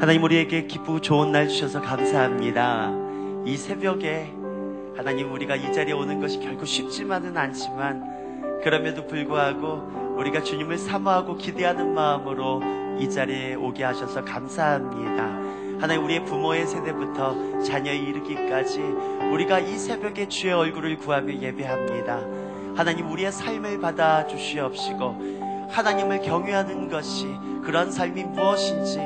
하나님 우리에게 기쁘고 좋은 날 주셔서 감사합니다. 이 새벽에 하나님 우리가 이 자리에 오는 것이 결코 쉽지만은 않지만 그럼에도 불구하고 우리가 주님을 사모하고 기대하는 마음으로 이 자리에 오게 하셔서 감사합니다. 하나님 우리의 부모의 세대부터 자녀에 이르기까지 우리가 이 새벽에 주의 얼굴을 구하며 예배합니다. 하나님 우리의 삶을 받아 주시옵시고 하나님을 경외하는 것이 그런 삶이 무엇인지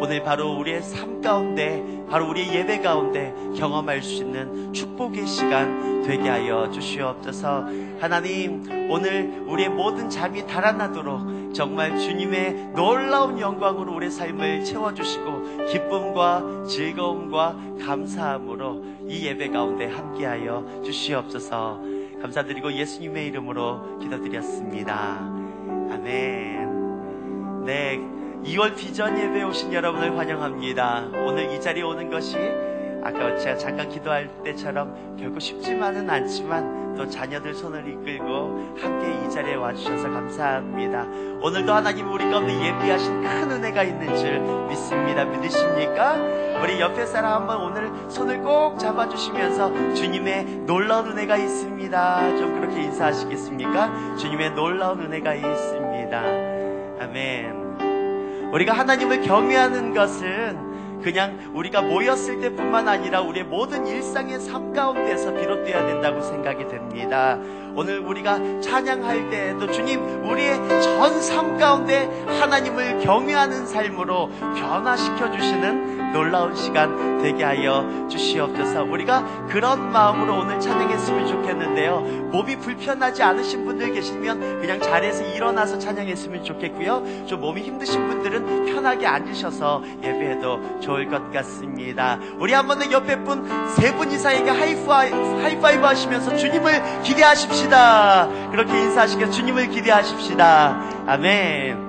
오늘 바로 우리의 삶 가운데 바로 우리의 예배 가운데 경험할 수 있는 축복의 시간 되게 하여 주시옵소서. 하나님 오늘 우리의 모든 잠이 달아나도록 정말 주님의 놀라운 영광으로 우리의 삶을 채워주시고 기쁨과 즐거움과 감사함으로 이 예배 가운데 함께하여 주시옵소서. 감사드리고 예수님의 이름으로 기도드렸습니다. 아멘. 네 2월 비전 예배에 오신 여러분을 환영합니다. 오늘 이 자리에 오는 것이 아까 제가 잠깐 기도할 때처럼 결코 쉽지만은 않지만 또 자녀들 손을 이끌고 함께 이 자리에 와주셔서 감사합니다. 오늘도 하나님 우리 가운데 예비하신 큰 은혜가 있는 줄 믿습니다. 믿으십니까? 우리 옆에 사람 한번 오늘 손을 꼭 잡아주시면서 주님의 놀라운 은혜가 있습니다. 좀 그렇게 인사하시겠습니까? 주님의 놀라운 은혜가 있습니다. 아멘. 우리가 하나님을 경외하는 것은 그냥 우리가 모였을 때뿐만 아니라 우리의 모든 일상의 삶 가운데서 비롯되어야 된다고 생각이 됩니다. 오늘 우리가 찬양할 때에도 주님 우리의 전 삶 가운데 하나님을 경외하는 삶으로 변화시켜 주시는 놀라운 시간 되게 하여 주시옵소서. 우리가 그런 마음으로 오늘 찬양했으면 좋겠는데요. 몸이 불편하지 않으신 분들 계시면 그냥 자리에서 일어나서 찬양했으면 좋겠고요. 좀 몸이 힘드신 분들은 편하게 앉으셔서 예배해도 좋을 것 같습니다. 우리 한 번 더 옆에 분 세 분 이상에게 하이파이브, 하이파이브 하시면서 주님을 기대하십시다. 그렇게 인사하시겠 주님을 기대하십시다. 아멘.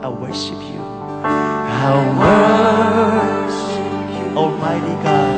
I worship you. I worship you, Almighty God.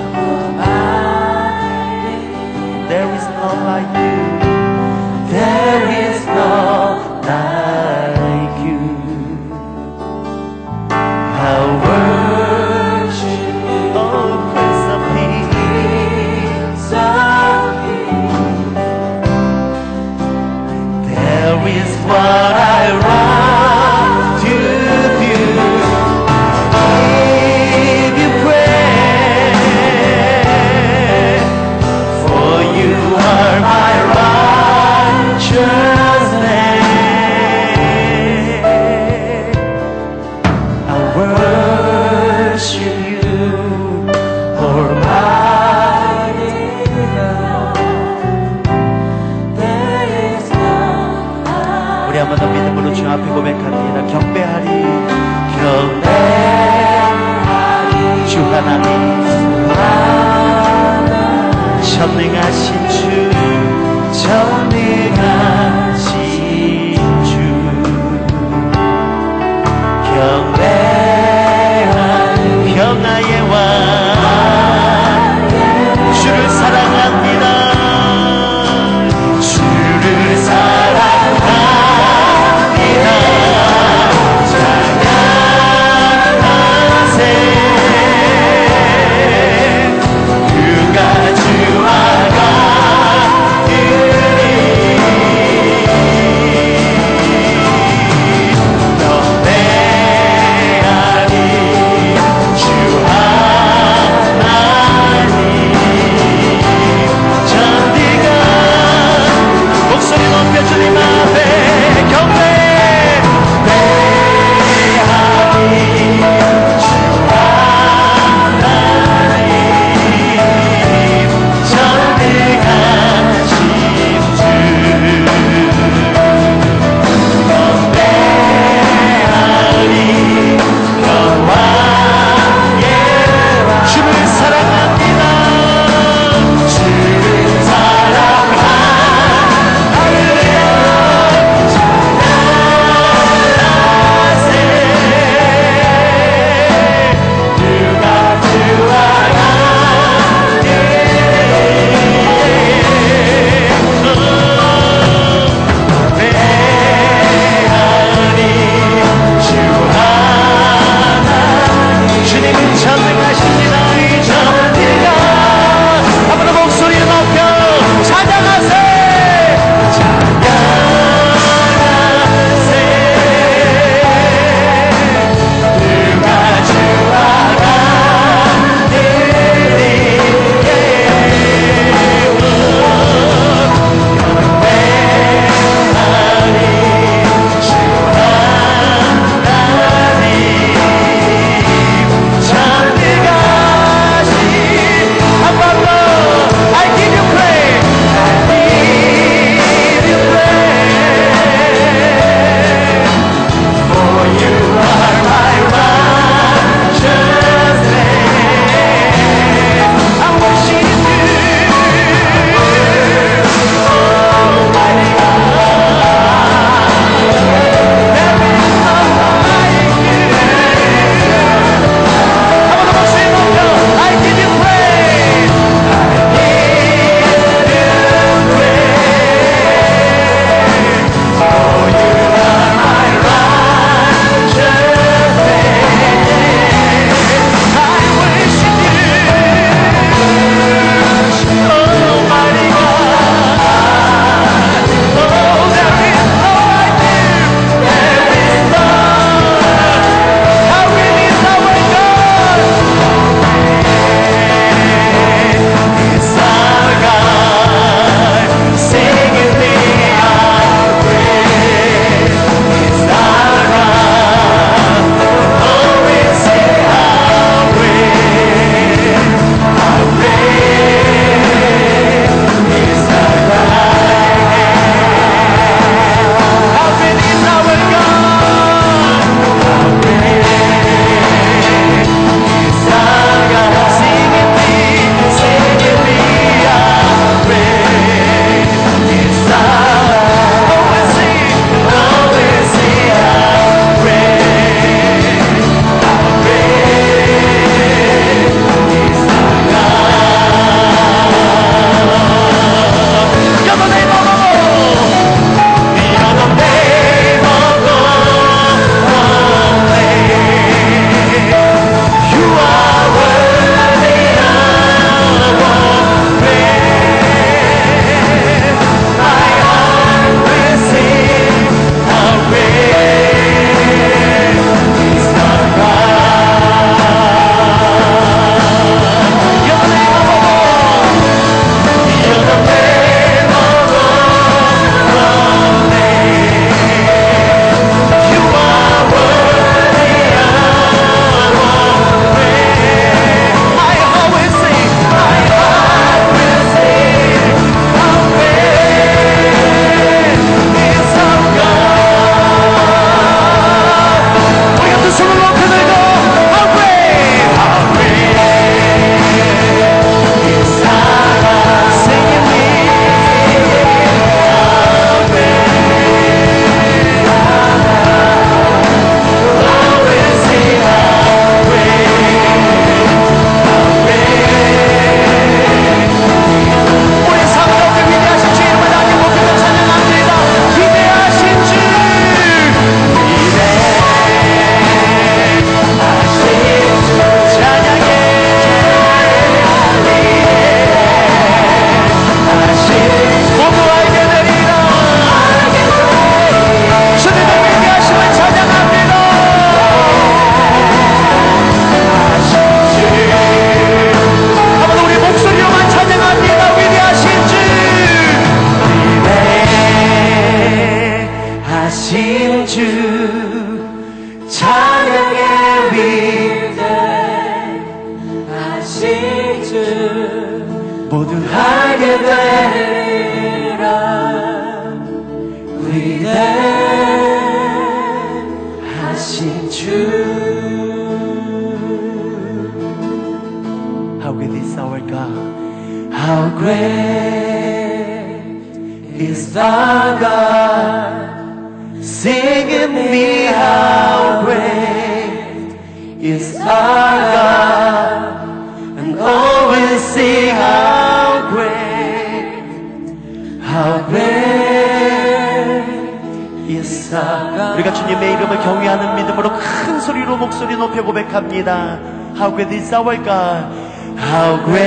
Is our God. How great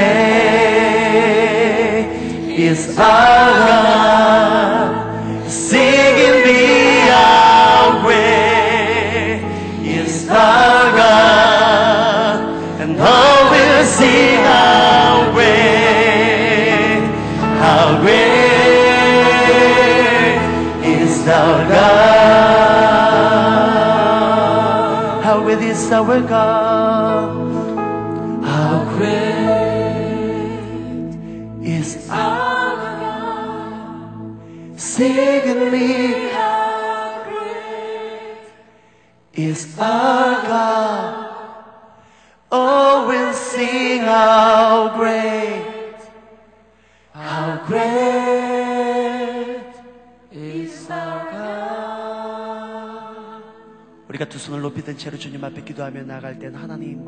is our God. Is our God. Oh, we'll sing how great, how great is our God. 우리가 두 손을 높이 든 채로 주님 앞에 기도하며 나갈 땐 하나님,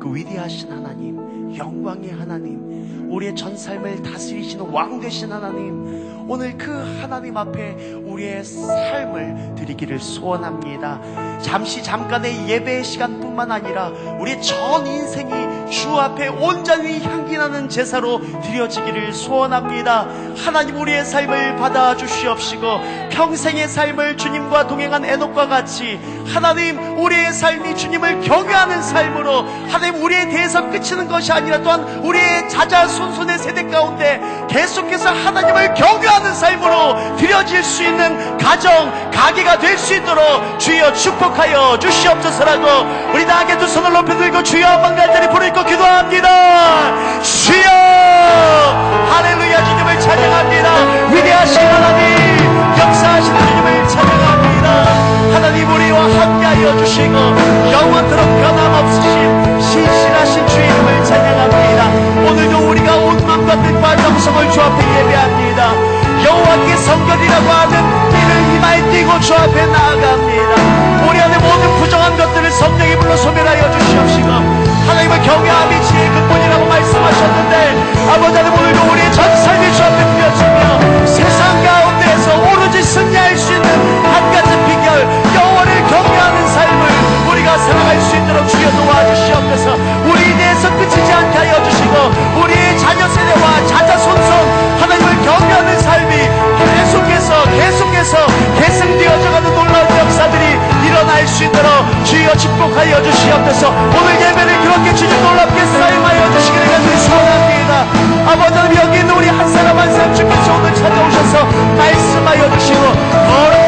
그 위대하신 하나님, 영광의 하나님, 우리의 전 삶을 다스리시는 왕 되신 하나님, 오늘 그 하나님 앞에 우리의 삶을 드리기를 소원합니다. 잠시 잠깐의 예배의 시간뿐만 아니라 우리의 전 인생이 주 앞에 온전히 향기나는 제사로 드려지기를 소원합니다. 하나님 우리의 삶을 받아 주시옵시고 평생의 삶을 주님과 동행한 에녹과 같이 하나님 우리의 삶이 주님을 경외하는 삶으로 하나님 우리에 대해서 그치는 것이 아니라 또한 우리의 자자손손의 세대 가운데 계속해서 하나님을 경외하는 삶으로 드려질 수 있는 가정 가게가 될 수 있도록 주여 축복하여 주시옵소서라고 우리 다 함께 두 손을 높이 들고 주여 한번 간절히 부르고 기도합니다. 주여! 할렐루야 주님을 찬양합니다. 위대하신 하나님 역사하시는 주님을 찬양합니다 하나님 우리와 함께하여 주시고 영원토록 변함없으신 신실하신 이름을 찬양합니다. 오늘도 우리가 온 마음과 뜻과 정성을 주 앞에 예배합니다. 여호와께 성결이라고 하는 이를 이마에 띄고 주 앞에 나아갑니다. 우리 안에 모든 부정한 것들을 성령이 불러 소멸하여 주시옵시고 하나님을 경외함이 지혜의 근본이라고 말씀하셨는데 아버지 하나님 오늘도 우리의 전 삶이 주 앞에 드려지며 세상 가운데에서 오로지 승리할 수 있는 살아갈 수 있도록 주여 도와주시옵소서. 우리에 대해서 그치지 않게 하여 주시고 우리의 자녀 세대와 자자 손손 하나님을 경외하는 삶이 계속해서 계속해서 계승되어져가는 놀라운 역사들이 일어날 수 있도록 주여 축복하여 주시옵소서. 오늘 예배를 그렇게 주님 놀랍게 사용하여 주시기를 간절히 소원합니다. 아버지 여기 있는 우리 한 사람 한 사람 주께서 오늘 찾아오셔서 말씀하여 주시고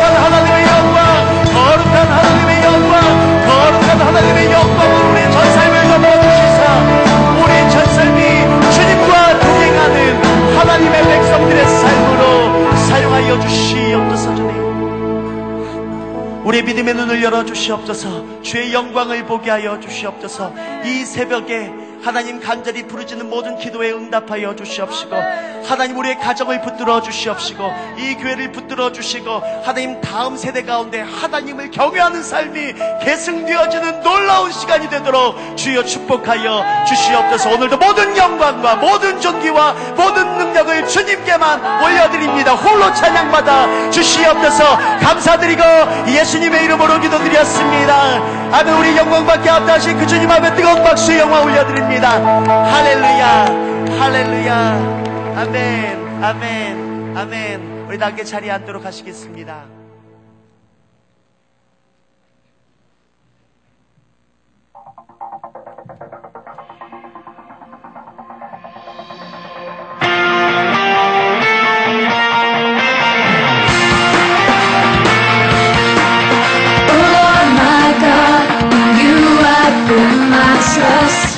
하나님의 영광을 우리의 전 삶을 덮어주시사 우리의 전 삶이 주님과 동행하는 하나님의 백성들의 삶으로 사용하여 주시옵소서 우리의 믿음의 눈을 열어 주시옵소서. 주의 영광을 보게 하여 주시옵소서. 이 새벽에 하나님 간절히 부르짖는 모든 기도에 응답하여 주시옵시고 하나님 우리의 가정을 붙들어 주시옵시고 이 교회를 붙들어 주시고 하나님 다음 세대 가운데 하나님을 경외하는 삶이 계승되어지는 놀라운 시간이 되도록 주여 축복하여 주시옵소서. 오늘도 모든 영광과 모든 존귀와 모든 능력을 주님께만 올려드립니다. 홀로 찬양받아 주시옵소서. 감사드리고 예수님의 이름으로 기도드렸습니다. 아멘. 우리 영광받게 합다하신 그 주님 앞에 뜨거운 박수 영광 올려드립니다 할렐루야. 할렐루야. 아멘. 아멘. 아멘. 우리 다 함께 자리에 앉도록 하시겠습니다. Oh trust.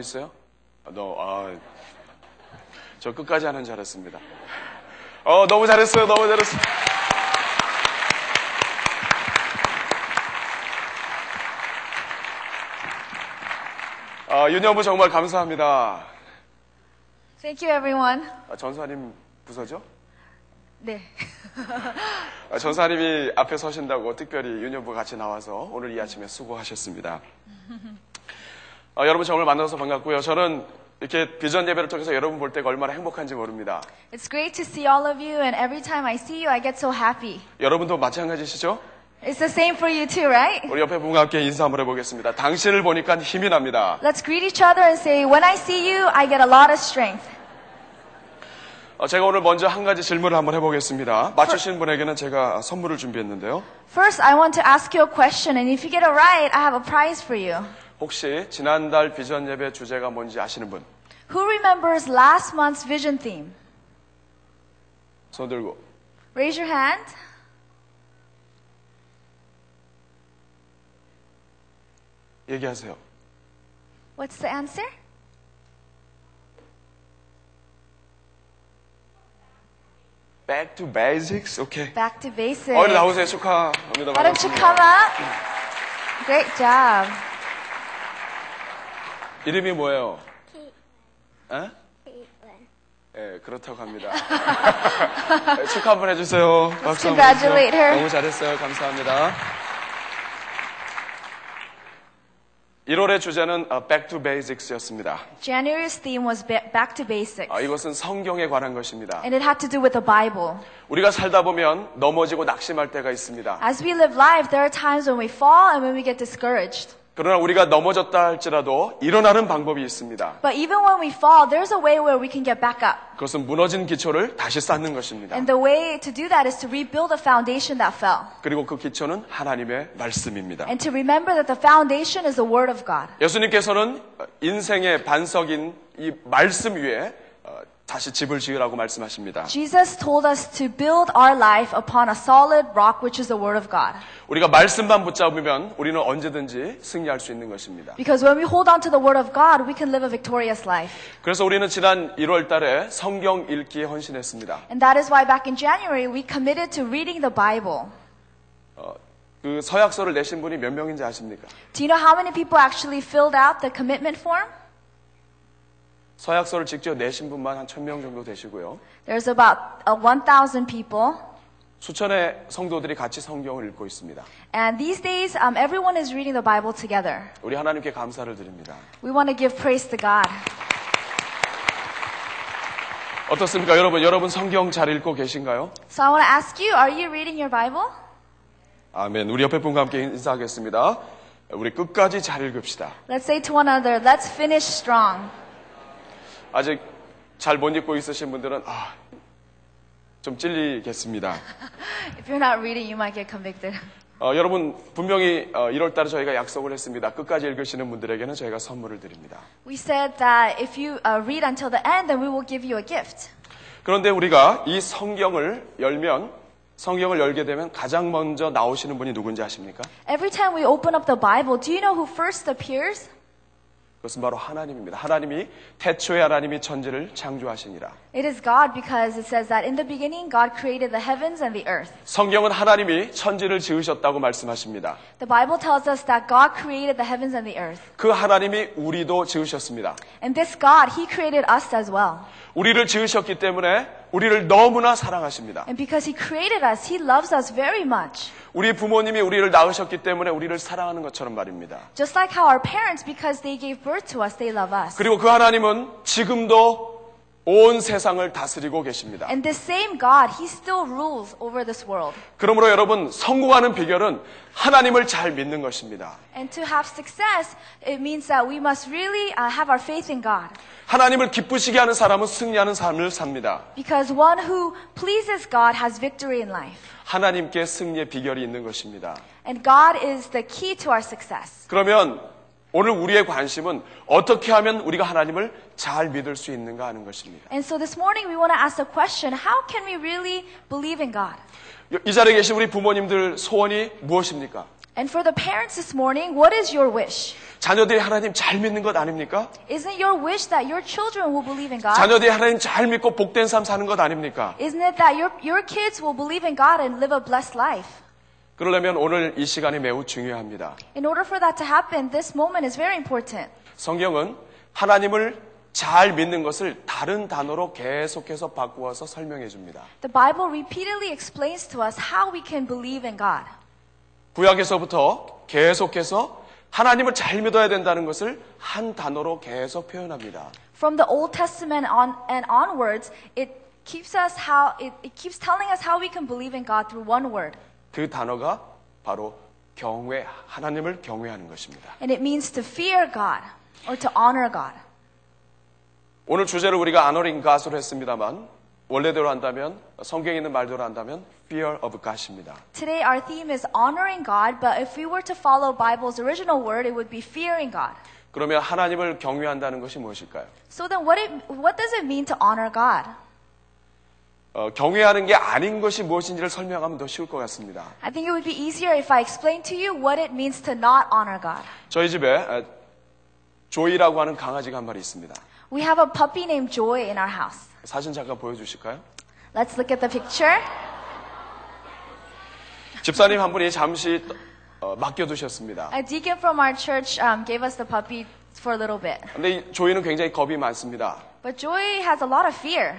있어요? 아, 너 아, 저 끝까지 하는 줄 알았습니다. 어 너무 잘했어요. 너무 잘했어요. 아, 윤여부 정말 감사합니다. Thank you, everyone. 아, 전사님 부서죠? 네. 아, 전사님이 앞에 서신다고 특별히 윤여부 같이 나와서 오늘 이 아침에 수고하셨습니다. 아, 여러분 정말 만나서 반갑고요. 저는 이렇게 비전 예배를 통해서 여러분 볼 때가 얼마나 행복한지 모릅니다. It's great to see all of you, and every time I see you, I get so happy. 여러분도 마찬가지시죠? It's the same for you too, right? 우리 옆에 분과 함께 인사 한번 해보겠습니다. 당신을 보니까 힘이 납니다. Let's greet each other and say, When I see you, I get a lot of strength. 어, 제가 오늘 먼저 한 가지 질문을 한번 해보겠습니다. 맞추신 분에게는 제가 선물을 준비했는데요. First, I want to ask you a question, and if you get it right, I have a prize for you. 혹시 지난달 비전 예배 주제가 뭔지 아시는 분? Who remembers last month's vision theme? 손 들고. Raise your hand. 얘기하세요. What's the answer? Back to basics? 오케이. Back to basics. 어, 이리 나오세요. 축하합니다. Come up? Great job. 이름이 뭐예요? 에? 예, 그렇다고 합니다. 네, 축하 한번 해주세요. 박수 한번 her. 너무 잘했어요. 감사합니다. 1월의 주제는 어, Back to Basics였습니다. January's theme was ba- back to basics. 아, 이것은 성경에 관한 것입니다. And it had to do with the Bible. 우리가 살다 보면 넘어지고 낙심할 때가 있습니다. As we live life, there are times when we fall and when we get discouraged. 그러나 우리가 넘어졌다 할지라도 일어나는 방법이 있습니다. But even when we fall, there's a way where we can get back up. 그것은 무너진 기초를 다시 쌓는 것입니다. And the way to do that is to rebuild the foundation that fell. 그리고 그 기초는 하나님의 말씀입니다. And to remember that the foundation is the Word of God. 예수님께서는 인생의 반석인 이 말씀 위에 어, 다시 집을 지으라고 말씀하십니다. Jesus told us to build our life upon a solid rock, which is the Word of God. 우리가 말씀만 붙잡으면 우리는 언제든지 승리할 수 있는 것입니다. Because when we hold on to the Word of God, we can live a victorious life. 그래서 우리는 지난 1월 달에 성경 읽기에 헌신했습니다. And that is why back in January, we committed to reading the Bible. 어, 그 서약서를 내신 분이 몇 명인지 아십니까? Do you know how many people actually filled out the commitment form? 서약서를 직접 내신 분만 한 1000명 정도 되시고요. There's about uh, 1,000 people. 수천의 성도들이 같이 성경을 읽고 있습니다. And these days, um, everyone is reading the Bible together. 우리 하나님께 감사를 드립니다. We want to give praise to God. 어떻습니까? 여러분, 여러분 성경 잘 읽고 계신가요? So I want to ask you, are you reading your Bible? 아멘. 우리 옆에 분과 함께 인사하겠습니다. 우리 끝까지 잘 읽읍시다. Let's say to one another, let's finish strong. 아직 잘 못 읽고 있으신 분들은 아, 좀 찔리겠습니다. If you're not reading, you might get convicted. 어, 여러분 분명히 1월 달에 저희가 약속을 했습니다. 끝까지 읽으시는 분들에게는 저희가 선물을 드립니다. We said that if you uh, read until the end, then we will give you a gift. 그런데 우리가 이 성경을 열면 성경을 열게 되면 가장 먼저 나오시는 분이 누군지 아십니까? Every time we open up the Bible, do you know who first appears? 그것은 바로 하나님입니다. 하나님이 태초에 하나님이 천지를 창조하시니라. It is God because it says that in the beginning, God created the heavens and the earth. 성경은 하나님이 천지를 지으셨다고 말씀하십니다. The Bible tells us that God created the heavens and the earth. 그 하나님이 우리도 지으셨습니다. And this God, He created us as well. 우리를 지으셨기 때문에 우리를 너무나 사랑하십니다. And because He created us, He loves us very much. 우리 부모님이 우리를 낳으셨기 때문에 우리를 사랑하는 것처럼 말입니다. Just like how our parents, because they gave birth to us, they love us. 그리고 그 하나님은 지금도 온 세상을 다스리고 계십니다. And this same God, He still rules over this world. 그러므로 여러분 성공하는 비결은 하나님을 잘 믿는 것입니다. And to have success, it means that we must really uh, have our faith in God. 하나님을 기쁘시게 하는 사람은 승리하는 삶을 삽니다. Because one who pleases God has victory in life. 하나님께 승리의 비결이 있는 것입니다. And God is the key to our success. 그러면 오늘 우리의 관심은 어떻게 하면 우리가 하나님을 잘 믿을 수 있는가 하는 것입니다. And so this morning we want to ask the question how can we really believe in God? 이 자리에 계신 우리 부모님들 소원이 무엇입니까? And for the parents this morning, what is your wish? 자녀들이 하나님 잘 믿는 것 아닙니까? Isn't your wish that your children will believe in God? 자녀들이 하나님 잘 믿고 복된 삶 사는 것 아닙니까? Isn't it that your, your kids will believe in God and live a blessed life? 그러려면 오늘 이 시간이 매우 중요합니다. In order for that to happen, this moment is very important. 성경은 하나님을 잘 믿는 것을 다른 단어로 계속해서 바꾸어서 설명해 줍니다. The Bible repeatedly explains to us how we can believe in God. 구약에서부터 계속해서 하나님을 잘 믿어야 된다는 것을 한 단어로 계속 표현합니다. From the Old Testament on and onwards, it keeps us how it, it keeps telling us how we can believe in God through one word. 그 단어가 바로 경외, 하나님을 경외하는 것입니다. And it means to fear God or to honor God. 오늘 주제를 우리가 아너링 가수로 했습니다만 원래대로 한다면 성경에 있는 말대로 한다면 fear of God입니다. Today our theme is honoring God, but if we were to follow Bible's original word, it would be fearing God. 그러면 하나님을 경외한다는 것이 무엇일까요? So then what it, what does it mean to honor God? 어, 경외하는 게 아닌 것이 무엇인지를 설명하면 더 쉬울 것 같습니다. I think it would be easier if I explained to you what it means to not honor God. 저희 집에 어, 조이라고 하는 강아지가 한 마리 있습니다. We have a puppy named Joy in our house. 사진 잠깐 보여주실까요? Let's look at the picture. 집사님 한 분이 잠시 어, 맡겨두셨습니다. A deacon from our church um, gave us the puppy for a little bit. 근데 이 조이는 굉장히 겁이 많습니다. But Joy has a lot of fear.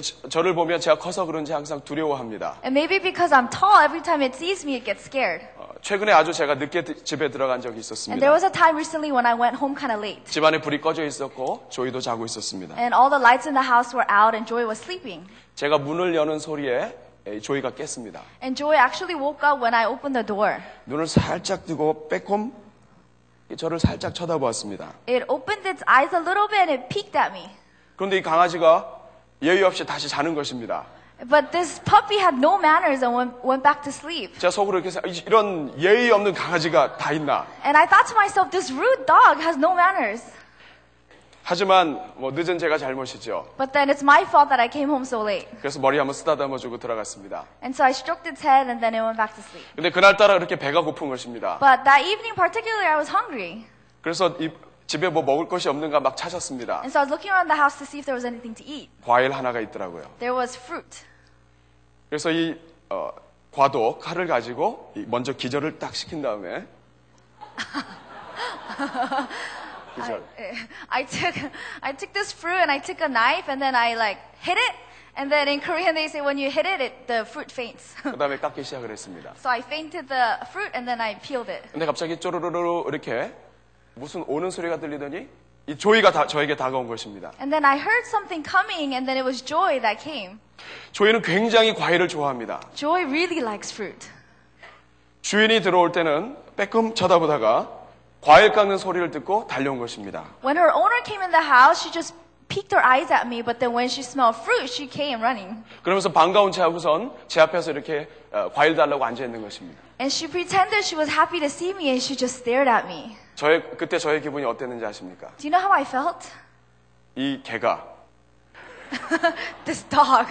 저- 저를 보면 제가 커서 그런지 항상 두려워합니다. And maybe because I'm tall, every time it sees me, it gets scared. 어, 최근에 아주 제가 늦게 드- 집에 들어간 적이 And 있었습니다. there was a time recently when I went home kind of late. 집안에 불이 꺼져 있었고 조이도 자고 있었습니다. And all the lights in the house were out and Joy was sleeping. 제가 문을 여는 소리에 에, 조이가 깼습니다. And Joy actually woke up when I opened the door. 눈을 살짝 뜨고 빼꼼 저를 살짝 쳐다보았습니다. It opened its eyes a little bit and it peeked at me. 그런데 이 강아지가 예의 없이 다시 자는 것입니다. But this puppy had no manners and went, went back to sleep. 제가 속으로 이렇게 생각, 이런 예의 없는 강아지가 다 있나? And I thought to myself, this rude dog has no manners. 하지만 뭐 늦은 제가 잘못이죠. But then it's my fault that I came home so late. 그래서 머리 한번 쓰다듬어 주고 들어갔습니다. And so I stroked its head and then it went back to sleep. 근데 그날따라 그렇게 배가 고픈 것입니다. But that evening particularly, I was hungry. 그래서 이- 집에 뭐 먹을 것이 없는가 막 찾았습니다. And so I was looking around the house to see if there was anything to eat. 과일 하나가 있더라고요. There was fruit. 그래서 이 어, 과도 칼을 가지고 이 먼저 기절을 딱 시킨 다음에 기절. I took, I took this fruit and I took a knife and then I like hit it. And then in Korean they say when you hit it, it the fruit faints. 그 다음에 깎기 시작을 했습니다. so I fainted the fruit and then I peeled it. 근데 갑자기 쪼르르르 이렇게 무슨 오는 소리가 들리더니 이 조이가 다, 저에게 다가온 것입니다. And then I heard something coming and then it was Joy that came. 조이는 굉장히 과일을 좋아합니다. Joy really likes fruit. 주인이 들어올 때는 빼끔 쳐다보다가 과일 깎는 소리를 듣고 달려온 것입니다. When her owner came in the house, she just peeked her eyes at me, but then when she smelled fruit, she came running. 그러면서 반가운 체 하고선 제 앞에서 이렇게 어, 과일 달라고 앉아 있는 것입니다. And she pretended she was happy to see me and she just stared at me. 저의 그때 저의 기분이 어땠는지 아십니까? Do you know how I felt? 이 개가 This dog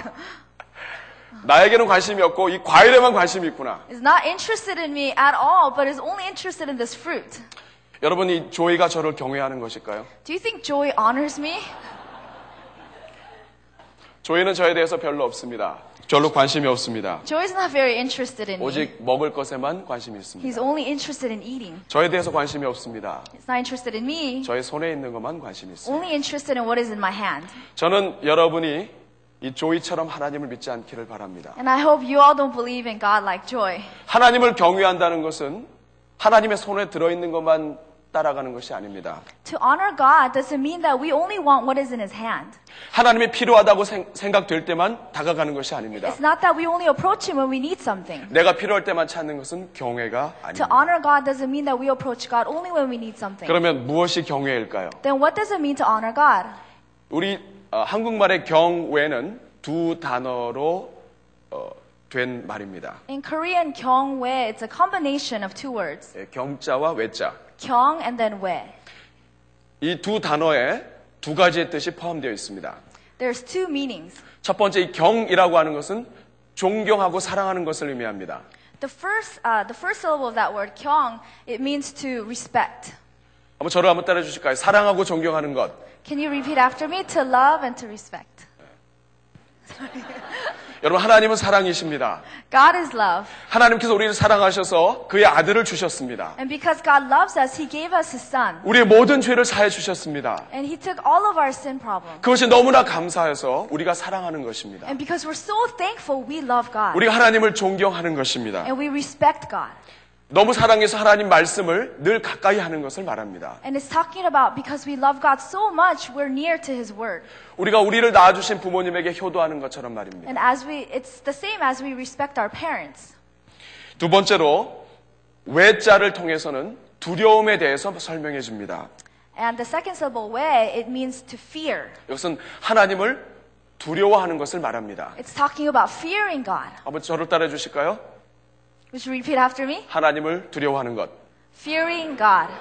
나에게는 관심이 없고 이 과일에만 관심이 있구나. is not interested in me at all, but is only interested in this fruit. 여러분 이 조이가 저를 경외하는 것일까요? Do you think Joy honors me? 조이는 저에 대해서 별로 없습니다. 별로 관심이 없습니다. Joy is not very interested in me. 오직 먹을 것에만 관심이 있습니다. He's only interested in eating. 저에 대해서 관심이 없습니다. He's not interested in me, 저의 손에 있는 것만 관심이 있습니다. only interested in what is in my hand. 저는 여러분이 이 조이처럼 하나님을 믿지 않기를 바랍니다. And I hope you all don't believe in God like Joy. 하나님을 경외한다는 것은 하나님의 손에 들어 있는 것만 따라가는 것이 아닙니다. To honor God doesn't mean that we only want what is in His hand. 하나님이 필요하다고 생, 생각될 때만 다가가는 것이 아닙니다. It's not that we only approach Him when we need something. 내가 필요할 때만 찾는 것은 경외가 To 아닙니다. honor God doesn't mean that we approach God only when we need something. 그러면 무엇이 경외일까요? Then what does it mean to honor God? 우리 어, 한국말의 경외는 두 단어로 어, 된 말입니다. In Korean, 경외, it's a combination of two words. 예, 경자와 외자. 경 and then 외. 이두 단어에 두 가지의 뜻이 포함되어 있습니다. There's two meanings. 첫 번째 이 경이라고 하는 것은 존경하고 사랑하는 것을 의미합니다. The first, uh, the first syllable of that word, kyong, it means to respect. 한번 저를 한번 따라해 주실까요? 사랑하고 존경하는 것. Can you repeat after me? To love and to respect. 여러분 하나님은 사랑이십니다. God is love. 하나님께서 우리를 사랑하셔서 그의 아들을 주셨습니다. And because God loves us, He gave us His Son. 우리의 모든 죄를 사해 주셨습니다. And He took all of our sin problems. 그것이 너무나 감사해서 우리가 사랑하는 것입니다. And because we're so thankful, we love God. 우리가 하나님을 존경하는 것입니다. And we respect God. 너무 사랑해서 하나님 말씀을 늘 가까이 하는 것을 말합니다. And it's talking about because we love God so much, we're near to His Word. 우리가 우리를 낳아주신 부모님에게 효도하는 것처럼 말입니다. And as we, it's the same as we respect our parents. 두 번째로 외자를 통해서는 두려움에 대해서 설명해 줍니다. And the second syllable, way, it means to fear. 이것은 하나님을 두려워하는 것을 말합니다. It's talking about fearing God. 한번 저를 따라해 주실까요? Would you repeat after me? 하나님을 두려워하는 것. Fearing God.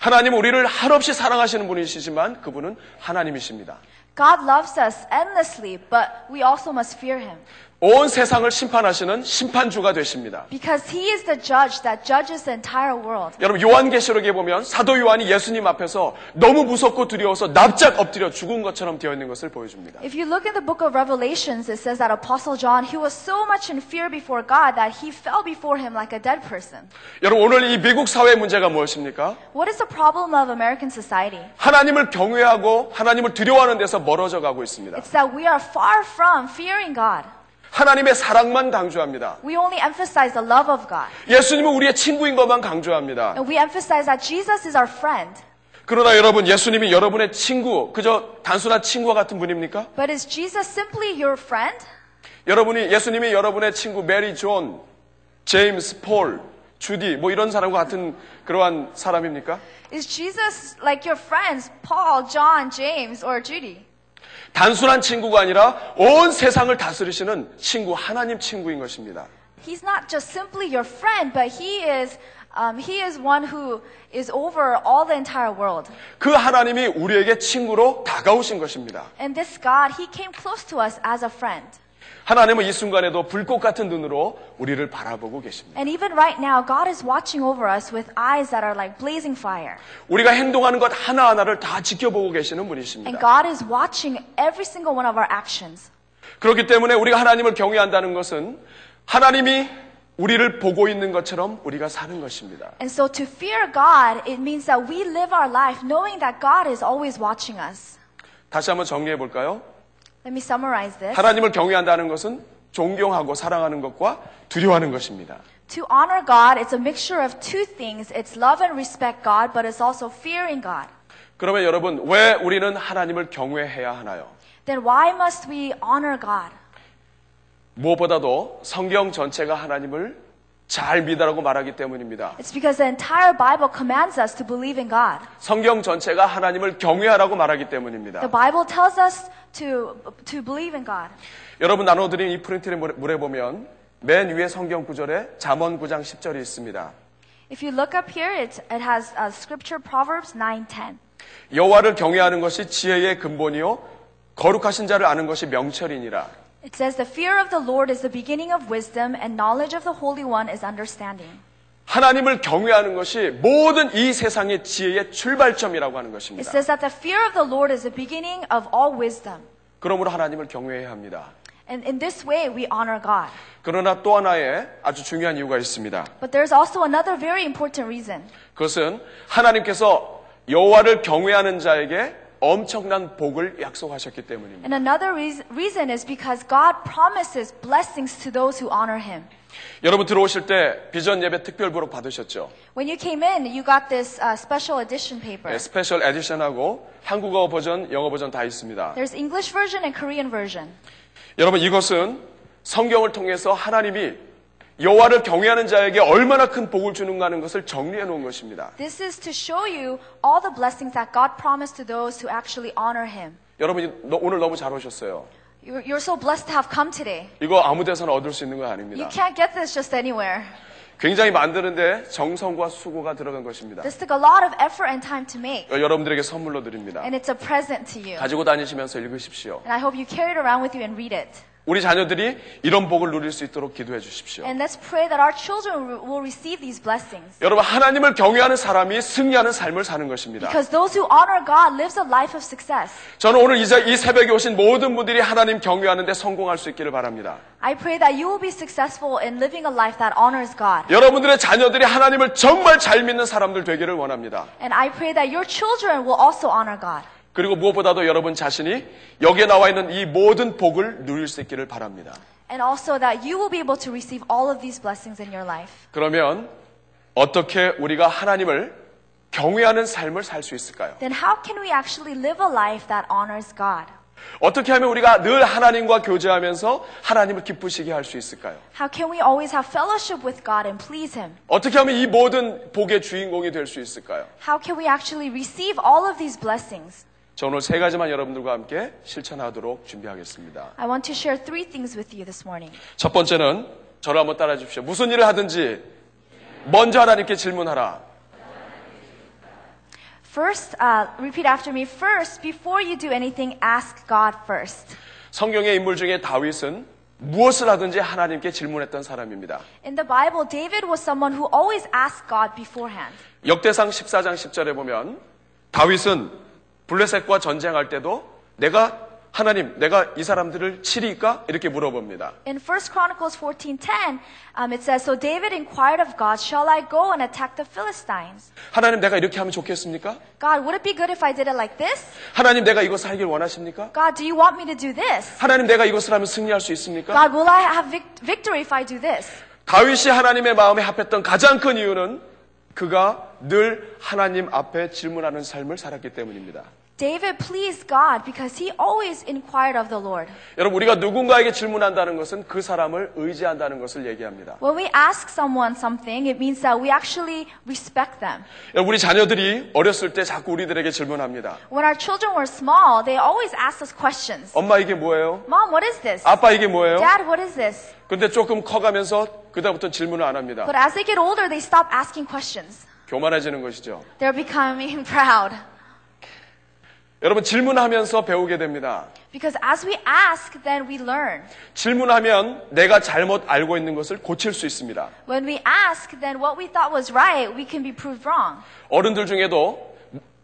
하나님은 우리를 한없이 사랑하시는 분이시지만 그분은 하나님이십니다. God loves us endlessly, but we also must fear Him. 온 세상을 심판하시는 심판주가 되십니다. Because He is the judge that judges the entire world. 여러분 요한계시록에 보면 사도 요한이 예수님 앞에서 너무 무섭고 두려워서 납작 엎드려 죽은 것처럼 되어 있는 것을 보여줍니다. If you look in the book of Revelations, it says that Apostle John, he was so much in fear before God that he fell before him like a dead person. 여러분 오늘 이 미국 사회의 문제가 무엇입니까? What is the problem of American society? 하나님을 경외하고 하나님을 두려워하는 데서 멀어져 가고 있습니다. It's that we are far from fearing God. 하나님의 사랑만 강조합니다. We only emphasize the love of God. 예수님은 우리의 친구인 것만 강조합니다. And we emphasize that Jesus is our friend. 그러나 여러분 예수님이 여러분의 친구 그저 단순한 친구와 같은 분입니까? But is Jesus simply your friend? 여러분이 예수님이 여러분의 친구 메리 존, 제임스, 폴, 주디 뭐 이런 사람과 같은 그러한 사람입니까? Is Jesus like your friends, Paul, John, James, or Judy? 단순한 친구가 아니라 온 세상을 다스리시는 친구 하나님 친구인 것입니다. He's not just simply your friend, but he is um, he is one who is over all the entire world. 그 하나님이 우리에게 친구로 다가오신 것입니다. And this God, he came close to us as a friend. 하나님은 이 순간에도 불꽃 같은 눈으로 우리를 바라보고 계십니다. And even right now, God is watching over us with eyes that are like blazing fire. 우리가 행동하는 것 하나하나를 다 지켜보고 계시는 And 분이십니다. God is watching every single one of our actions. 그렇기 때문에 우리가 하나님을 경외한다는 것은 하나님이 우리를 보고 있는 것처럼 우리가 사는 것입니다. And so to fear God, it means that we live our life knowing that God is always watching us. 다시 한번 정리해 볼까요? 하나님을 경외한다는 것은 존경하고 사랑하는 것과 두려워하는 것입니다. To honor God, it's a mixture of two things. It's love and respect God, but it's also fearing God. 그러면 여러분, 왜 우리는 하나님을 경외해야 하나요? Then why must we honor God? 무엇보다도 성경 전체가 하나님을 잘 믿으라고 말하기 때문입니다. It's because the entire Bible commands us to believe in God. 성경 전체가 하나님을 경외하라고 말하기 때문입니다. The Bible tells us to, to believe in God. 여러분 나눠드린 이 프린트를 물에 보면 맨 위에 성경 구절에 잠언 9장 10절이 있습니다. If you look up here, it, it has uh, scripture Proverbs 9:10. 여호와를 경외하는 것이 지혜의 근본이요 거룩하신 자를 아는 것이 명철이니라. It says, The fear of the Lord is the beginning of wisdom, and knowledge of the Holy One is understanding. 하나님을 경외하는 것이 모든 이 세상의 지혜의 출발점이라고 하는 It 것입니다. says that the fear of the Lord is the beginning of all wisdom. 그러므로 하나님을 경외해야 합니다. And in this way, we honor God. 그러나 또 하나의 아주 중요한 이유가 있습니다. But there's also another very important reason. 그것은 하나님께서 여호와를 경외하는 자에게 엄청난 복을 약속하셨기 때문입니다. And another reas- reason is because God promises blessings to those who honor Him. 여러분 들어오실 때 비전 예배 특별 부록 받으셨죠? When you came in, you got this uh, special edition paper. 네, 스페셜 에디션하고 한국어 버전, 영어 버전 다 있습니다. There's English version and Korean version. 여러분 이것은 성경을 통해서 하나님이 여호와를 경외하는 자에게 얼마나 큰 복을 주는가 하는 것을 정리해 놓은 것입니다. This is to show you all the blessings that God promised to those who actually honor Him. 여러분이 너- 오늘 너무 잘 오셨어요. You're, you're so blessed to have come today. 이거 아무 데서나 얻을 수 있는 건 아닙니다. You can't get this just anywhere. 굉장히 만드는데 정성과 수고가 들어간 것입니다. This took a lot of effort and time to make, 여러분들에게 선물로 드립니다. and it's a present to you. 가지고 다니시면서 읽으십시오. And I hope you carry it around with you and read it. 우리 자녀들이 이런 복을 누릴 수 있도록 기도해 주십시오. And let's pray that our children will receive these blessings. 여러분 하나님을 경외하는 사람이 승리하는 삶을 사는 것입니다. Because those who honor God lives a life of success. 저는 오늘 이제 이 새벽에 오신 모든 분들이 하나님 경외하는 데 성공할 수 있기를 바랍니다. I pray that you will be successful in living a life that honors God. 여러분들의 자녀들이 하나님을 정말 잘 믿는 사람들 되기를 원합니다. And I pray that your children will also honor God. 그리고 무엇보다도 여러분 자신이 여기에 나와 있는 이 모든 복을 누릴 수 있기를 바랍니다. And also that you will be able to receive all of these blessings in your life. 그러면 어떻게 우리가 하나님을 경외하는 삶을 살 수 있을까요? Then how can we actually live a life that honors God? 어떻게 하면 우리가 늘 하나님과 교제하면서 하나님을 기쁘시게 할 수 있을까요? How can we always have fellowship with God and please Him? 어떻게 하면 이 모든 복의 주인공이 될 수 있을까요? How can we actually receive all of these blessings? 저 오늘 세 가지만 여러분들과 함께 실천하도록 준비하겠습니다. I want to share three things with you this morning. 첫 번째는 저를 한번 따라해 주십시오. 무슨 일을 하든지 먼저 하나님께 질문하라. First, uh, repeat after me. First, before you do anything, ask God first. 성경의 인물 중에 다윗은 무엇을 하든지 하나님께 질문했던 사람입니다. In the Bible, David was someone who always asked God beforehand. 역대상 14장 10절에 보면 다윗은 블레셋과 전쟁할 때도 내가 하나님, 내가 이 사람들을 치리까? 이렇게 물어봅니다. In 1 Chronicles 14:10, um, it says, "So David inquired of God, shall I go and attack the Philistines? 하나님, 내가 이렇게 하면 좋겠습니까? God, would it be good if I did it like this? 하나님, 내가 이것을 하길 원하십니까? God, do you want me to do this? 하나님, 내가 이것을 하면 승리할 수 있습니까? God, will I have vic- victory if I do this? 다윗이 하나님의 마음에 합했던 가장 큰 이유는 그가 늘 하나님 앞에 질문하는 삶을 살았기 때문입니다. David pleased God because he always inquired of the Lord. 여러분, 우리가 누군가에게 질문한다는 것은 그 사람을 의지한다는 것을 얘기합니다. When we ask someone something, it means that we actually respect them. 여러분, 우리 자녀들이 어렸을 때 자꾸 우리들에게 질문합니다. When our children were small, they always asked us questions. 엄마 이게 뭐예요? Mom, what is this? 아빠 이게 뭐예요? Dad, what is this? 근데 조금 커가면서 그다음부터 질문을 안 합니다. But as they get older, they stop asking questions. 교만해지는 것이죠. They're becoming proud. 여러분 질문하면서 배우게 됩니다. Because as we ask, then we learn. 질문하면 내가 잘못 알고 있는 것을 고칠 수 있습니다. When we ask, then what we thought was right, we can be proved wrong. 어른들 중에도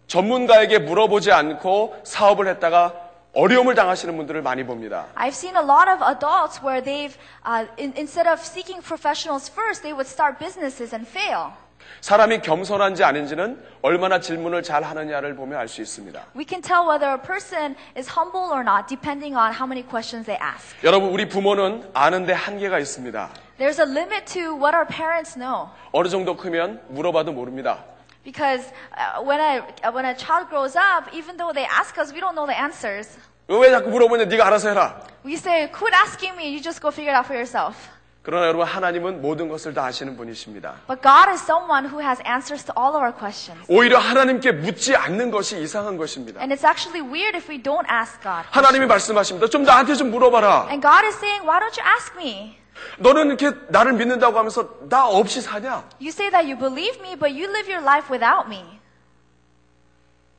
전문가에게 물어보지 않고 사업을 했다가 어려움을 당하시는 분들을 많이 봅니다. I've seen a lot of adults where they've, uh, in, instead of seeking professionals first, they would start businesses and fail. 사람이 겸손한지 아닌지는 얼마나 질문을 잘 하느냐를 보면 알 수 있습니다. We can tell whether a person is humble or not depending on how many questions they ask. 여러분 우리 부모는 아는데 한계가 있습니다. There's a limit to what our parents know. 어느 정도 크면 물어봐도 모릅니다. Because uh, when, a, uh, when a child grows up, even though they ask us, we don't know the answers. 왜 자꾸 물어보냐? 네가 알아서 해라. We say, quit asking me, you just go figure it out for yourself. 그러나 여러분 하나님은 모든 것을 다 아시는 분이십니다. But God is someone who has answers to all of our questions. 오히려 하나님께 묻지 않는 것이 이상한 것입니다. And it's actually weird if we don't ask God. 하나님이 말씀하십니다. 좀 나한테 좀 물어봐라. And God is saying, why don't you ask me? 너는 이렇게 나를 믿는다고 하면서 나 없이 사냐? You say that you believe me, but you live your life without me.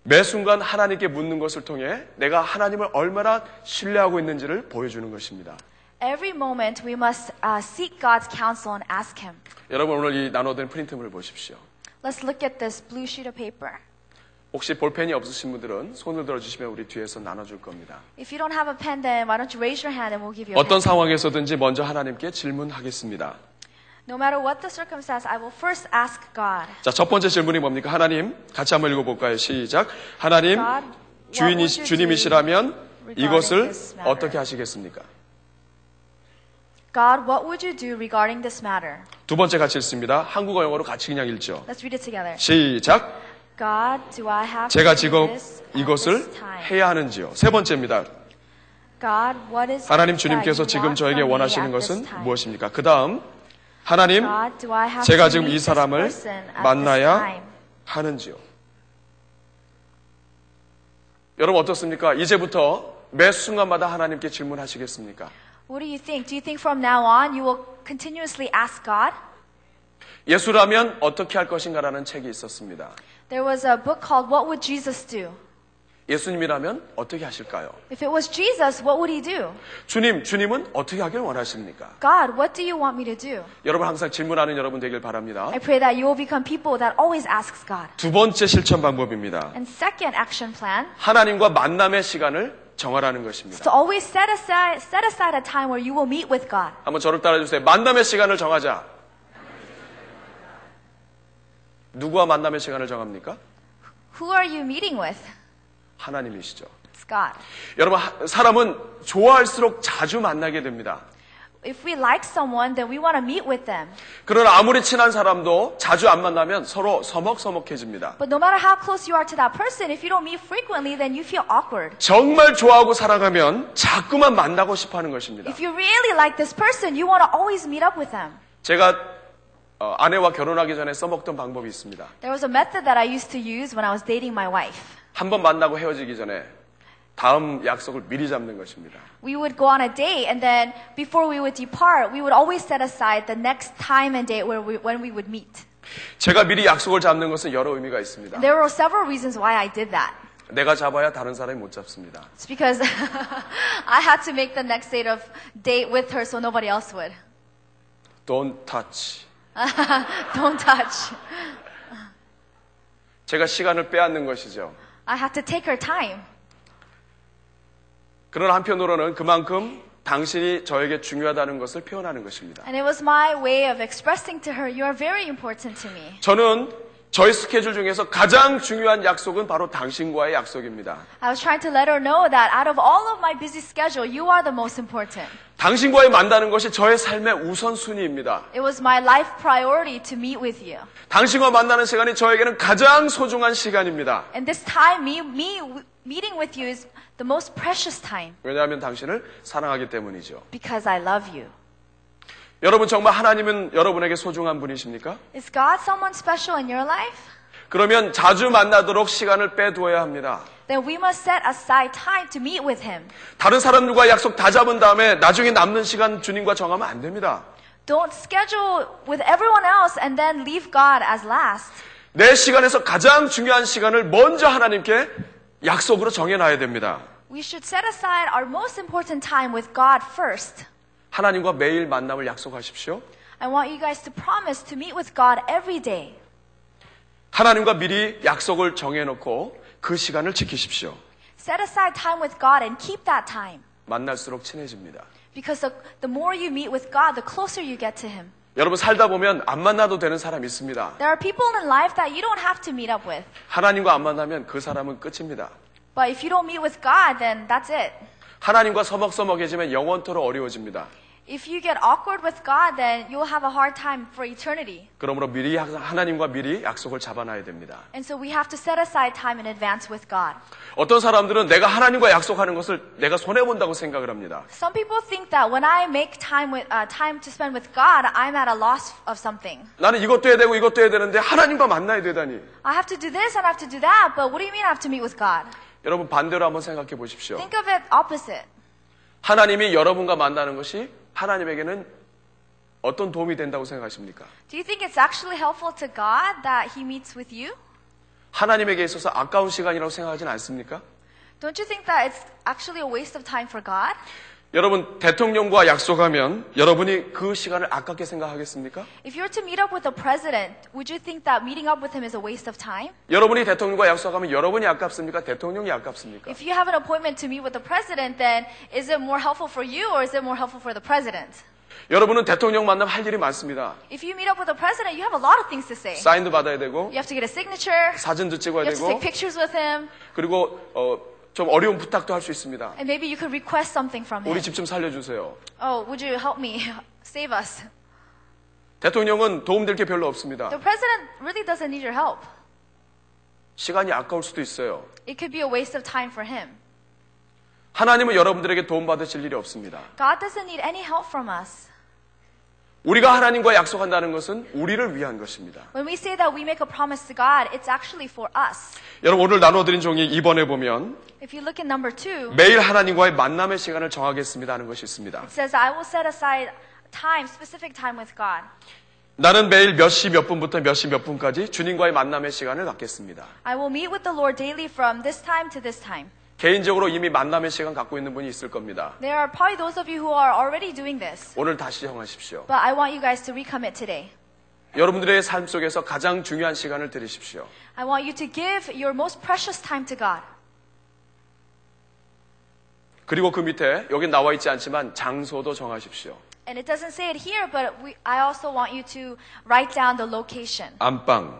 매 순간 하나님께 묻는 것을 통해 내가 하나님을 얼마나 신뢰하고 있는지를 보여주는 것입니다. Every moment we must uh, seek God's counsel and ask Him. 여러분 오늘 이 나눠드린 프린트물을 보십시오. Let's look at this blue sheet of paper. 혹시 볼펜이 없으신 분들은 손을 들어주시면 우리 뒤에서 나눠줄 겁니다. If you don't have a pen, then why don't you raise your hand and we'll give you a 어떤. 상황에서든지 먼저 하나님께 질문하겠습니다. No matter what the circumstance, I will first ask God. 자, 첫 번째 질문이 뭡니까? 하나님, 같이 한번 읽어볼까요? 시작. 하나님, God, 주인이, 주님이시라면 이것을? 어떻게 하시겠습니까? God, what would you do regarding this matter? 두 번째 같이 읽습니다. 한국어 영어로 같이 그냥 읽죠. Let's read it together. 시작. God, do I have 제가 지금 이것을? 해야 하는지요. 세 번째입니다. God, what is 하나님 주님께서 지금 저에게 원하시는 것은? 무엇입니까? 그 다음, 하나님, 제가 지금 이 사람을 만나야? 하는지요. 여러분 어떻습니까? 이제부터 매 순간마다 하나님께 질문하시겠습니까? What do you think? Do you think from now on you will continuously ask God? 예수라면 어떻게 할 것인가라는 책이 있었습니다. There was a book called What Would Jesus Do? 예수님이라면 어떻게 하실까요? If it was Jesus, what would he do? 주님, 주님은 어떻게 하길 원하십니까? God, what do you want me to do? 여러분 항상 질문하는 여러분 되길 바랍니다. I pray that you will become people that always asks God. 두 번째 실천 방법입니다. And second action plan 하나님과 만남의 시간을 정하라는 것입니다. to always set aside, set aside a time where you will meet with God. 한번 저를 따라주세요. 만남의 시간을 정하자. 누구와 만남의 시간을 정합니까? Who are you meeting with? 하나님이시죠. It's God. 여러분, 하- 사람은 좋아할수록 자주 만나게 됩니다. If we like someone, then we want to meet with them. 그러나 아무리 친한 사람도 자주 안 만나면 서로 서먹서먹해집니다. But no matter how close you are to that person, if you don't meet frequently, then you feel awkward. 정말 좋아하고 사랑하면 자꾸만 만나고 싶어 하는 것입니다. If you really like this person, you want to always meet up with them. 제가 어, 아내와 결혼하기 전에 써먹던 방법이 있습니다. There was a method that I used to use when I was dating my wife. 한 번 만나고 헤어지기 전에 다음 약속을 미리 잡는 것입니다. We would go on a date, and then before we would depart, we would always set aside the next time and date where we, when we would meet. 제가 미리 약속을 잡는 것은 여러 의미가 있습니다. There were several reasons why I did that. 내가 잡아야 다른 사람이 못 잡습니다. It's because I had to make the next date of date with her so nobody else would. Don't touch. Don't touch. 제가 시간을 빼앗는 것이죠. I had to take her time. 그러나 한편으로는 그만큼 당신이 저에게 중요하다는 것을 표현하는 것입니다. And it was my way of expressing to her, you are very important to me. 저는 저의 스케줄 중에서 가장 중요한 약속은 바로 당신과의 약속입니다. I was trying to let her know that out of all of my busy schedule, you are the most important. 당신과의 만나는 것이 저의 삶의 우선순위입니다. It was my life priority to meet with you. 당신과 만나는 시간이 저에게는 가장 소중한 시간입니다. And this time, me, me meeting with you is the most precious time 왜냐하면 당신을 사랑하기 때문이죠. because I love you. 여러분 정말 하나님은 여러분에게 소중한 분이십니까? Is God someone special in your life? 그러면 자주 만나도록 시간을 빼두어야 합니다. Then we must set aside time to meet with Him. 다른 사람들과 약속 다 잡은 다음에 나중에 남는 시간 주님과 정하면 안 됩니다. Don't schedule with everyone else and then leave God as last. 내 시간에서 가장 중요한 시간을 먼저 하나님께 약속으로 정해놔야 됩니다. We should set aside our most important time with God first. 하나님과 매일 만남을 약속하십시오. I want you guys to promise to meet with God every day. 하나님과 미리 약속을 정해놓고 그 시간을 지키십시오. Set aside time with God and keep that time. 만날수록 친해집니다. Because the, the more you meet with God, the closer you get to Him. 여러분 살다 보면 안 만나도 되는 사람이 있습니다. There are people in life that you don't have to meet up with. 하나님과 안 만나면 그 사람은 끝입니다. But if you don't meet with God, then that's it. 하나님과 서먹서먹해지면 영원토록 어려워집니다. If you get awkward with God, then you'll have a hard time for eternity. 그러므로 미리 하나님과 미리 약속을 잡아놔야 됩니다. And so we have to set aside time in advance with God. 어떤 사람들은 내가 하나님과 약속하는 것을 내가 손해 본다고 생각을 합니다. Some people think that when I make time with uh, time to spend with God, I'm at a loss of something. 나는 이것도 해야 되고 이것도 해야 되는데 하나님과 만나야 되다니. I have to do this and I have to do that, but what do you mean I have to meet with God? 여러분 반대로 한번 생각해 보십시오. Think of it opposite. 하나님이 여러분과 만나는 것이 하나님에게는 어떤 도움이 된다고 생각하십니까? Do you think it's actually helpful to God that He meets with you? 하나님에게 있어서 아까운 시간이라고 생각하진 않습니까? Don't you think that it's actually a waste of time for God? 여러분 대통령과 약속하면 여러분이 그 시간을 아깝게 생각하겠습니까? If you were to meet up with the president, would you think that meeting up with him is a waste of time? 여러분이 대통령과 약속하면 여러분이 아깝습니까? 대통령이 아깝습니까? If you have an appointment to meet with the president, then is it more helpful for you or is it more helpful for the president? 여러분은 대통령 만나면 할 일이 많습니다. If you meet up with the president, you have a lot of things to say. 사인도 받아야 되고 You have to get a signature, 사진도 you 찍어야 have to 되고 take pictures with him, 그리고 어, 좀 어려운 부탁도 할 수 있습니다. and maybe you could request something from 우리 him. 집좀 살려주세요. Oh, would you help me? Save us. 대통령은 도움될 게 별로 없습니다. The president really doesn't need your help. 시간이 아까울 수도 있어요. It could be a waste of time for him. 하나님은 여러분들에게 도움 받으실 일이 없습니다. God doesn't need any help from us. 우리가 하나님과 약속한다는 것은 우리를 위한 것입니다. When we say that we make a promise to God, it's actually for us. 여러분 오늘 나눠드린 종이 2번에 보면 If you look at number two, 매일 하나님과의 만남의 시간을 정하겠습니다 하는 것이 있습니다. it says, I will set aside time, specific time with God. 나는 매일 몇 시 몇 분부터 몇 시 몇 분까지 주님과의 만남의 시간을 갖겠습니다. I will meet with the Lord daily from this time to this time. 개인적으로 이미 만남의 시간 갖고 있는 분이 있을 겁니다. There are probably those of you who are already doing this, 오늘 다시 정하십시오. but I want you guys to recommit today. 여러분들의 삶 속에서 가장 중요한 시간을 들이십시오. I want you to give your most precious time to God. 그리고 그 밑에 여기 나와 있지 않지만 장소도 정하십시오. And it doesn't say it here, but we, I also want you to write down the location. 안방,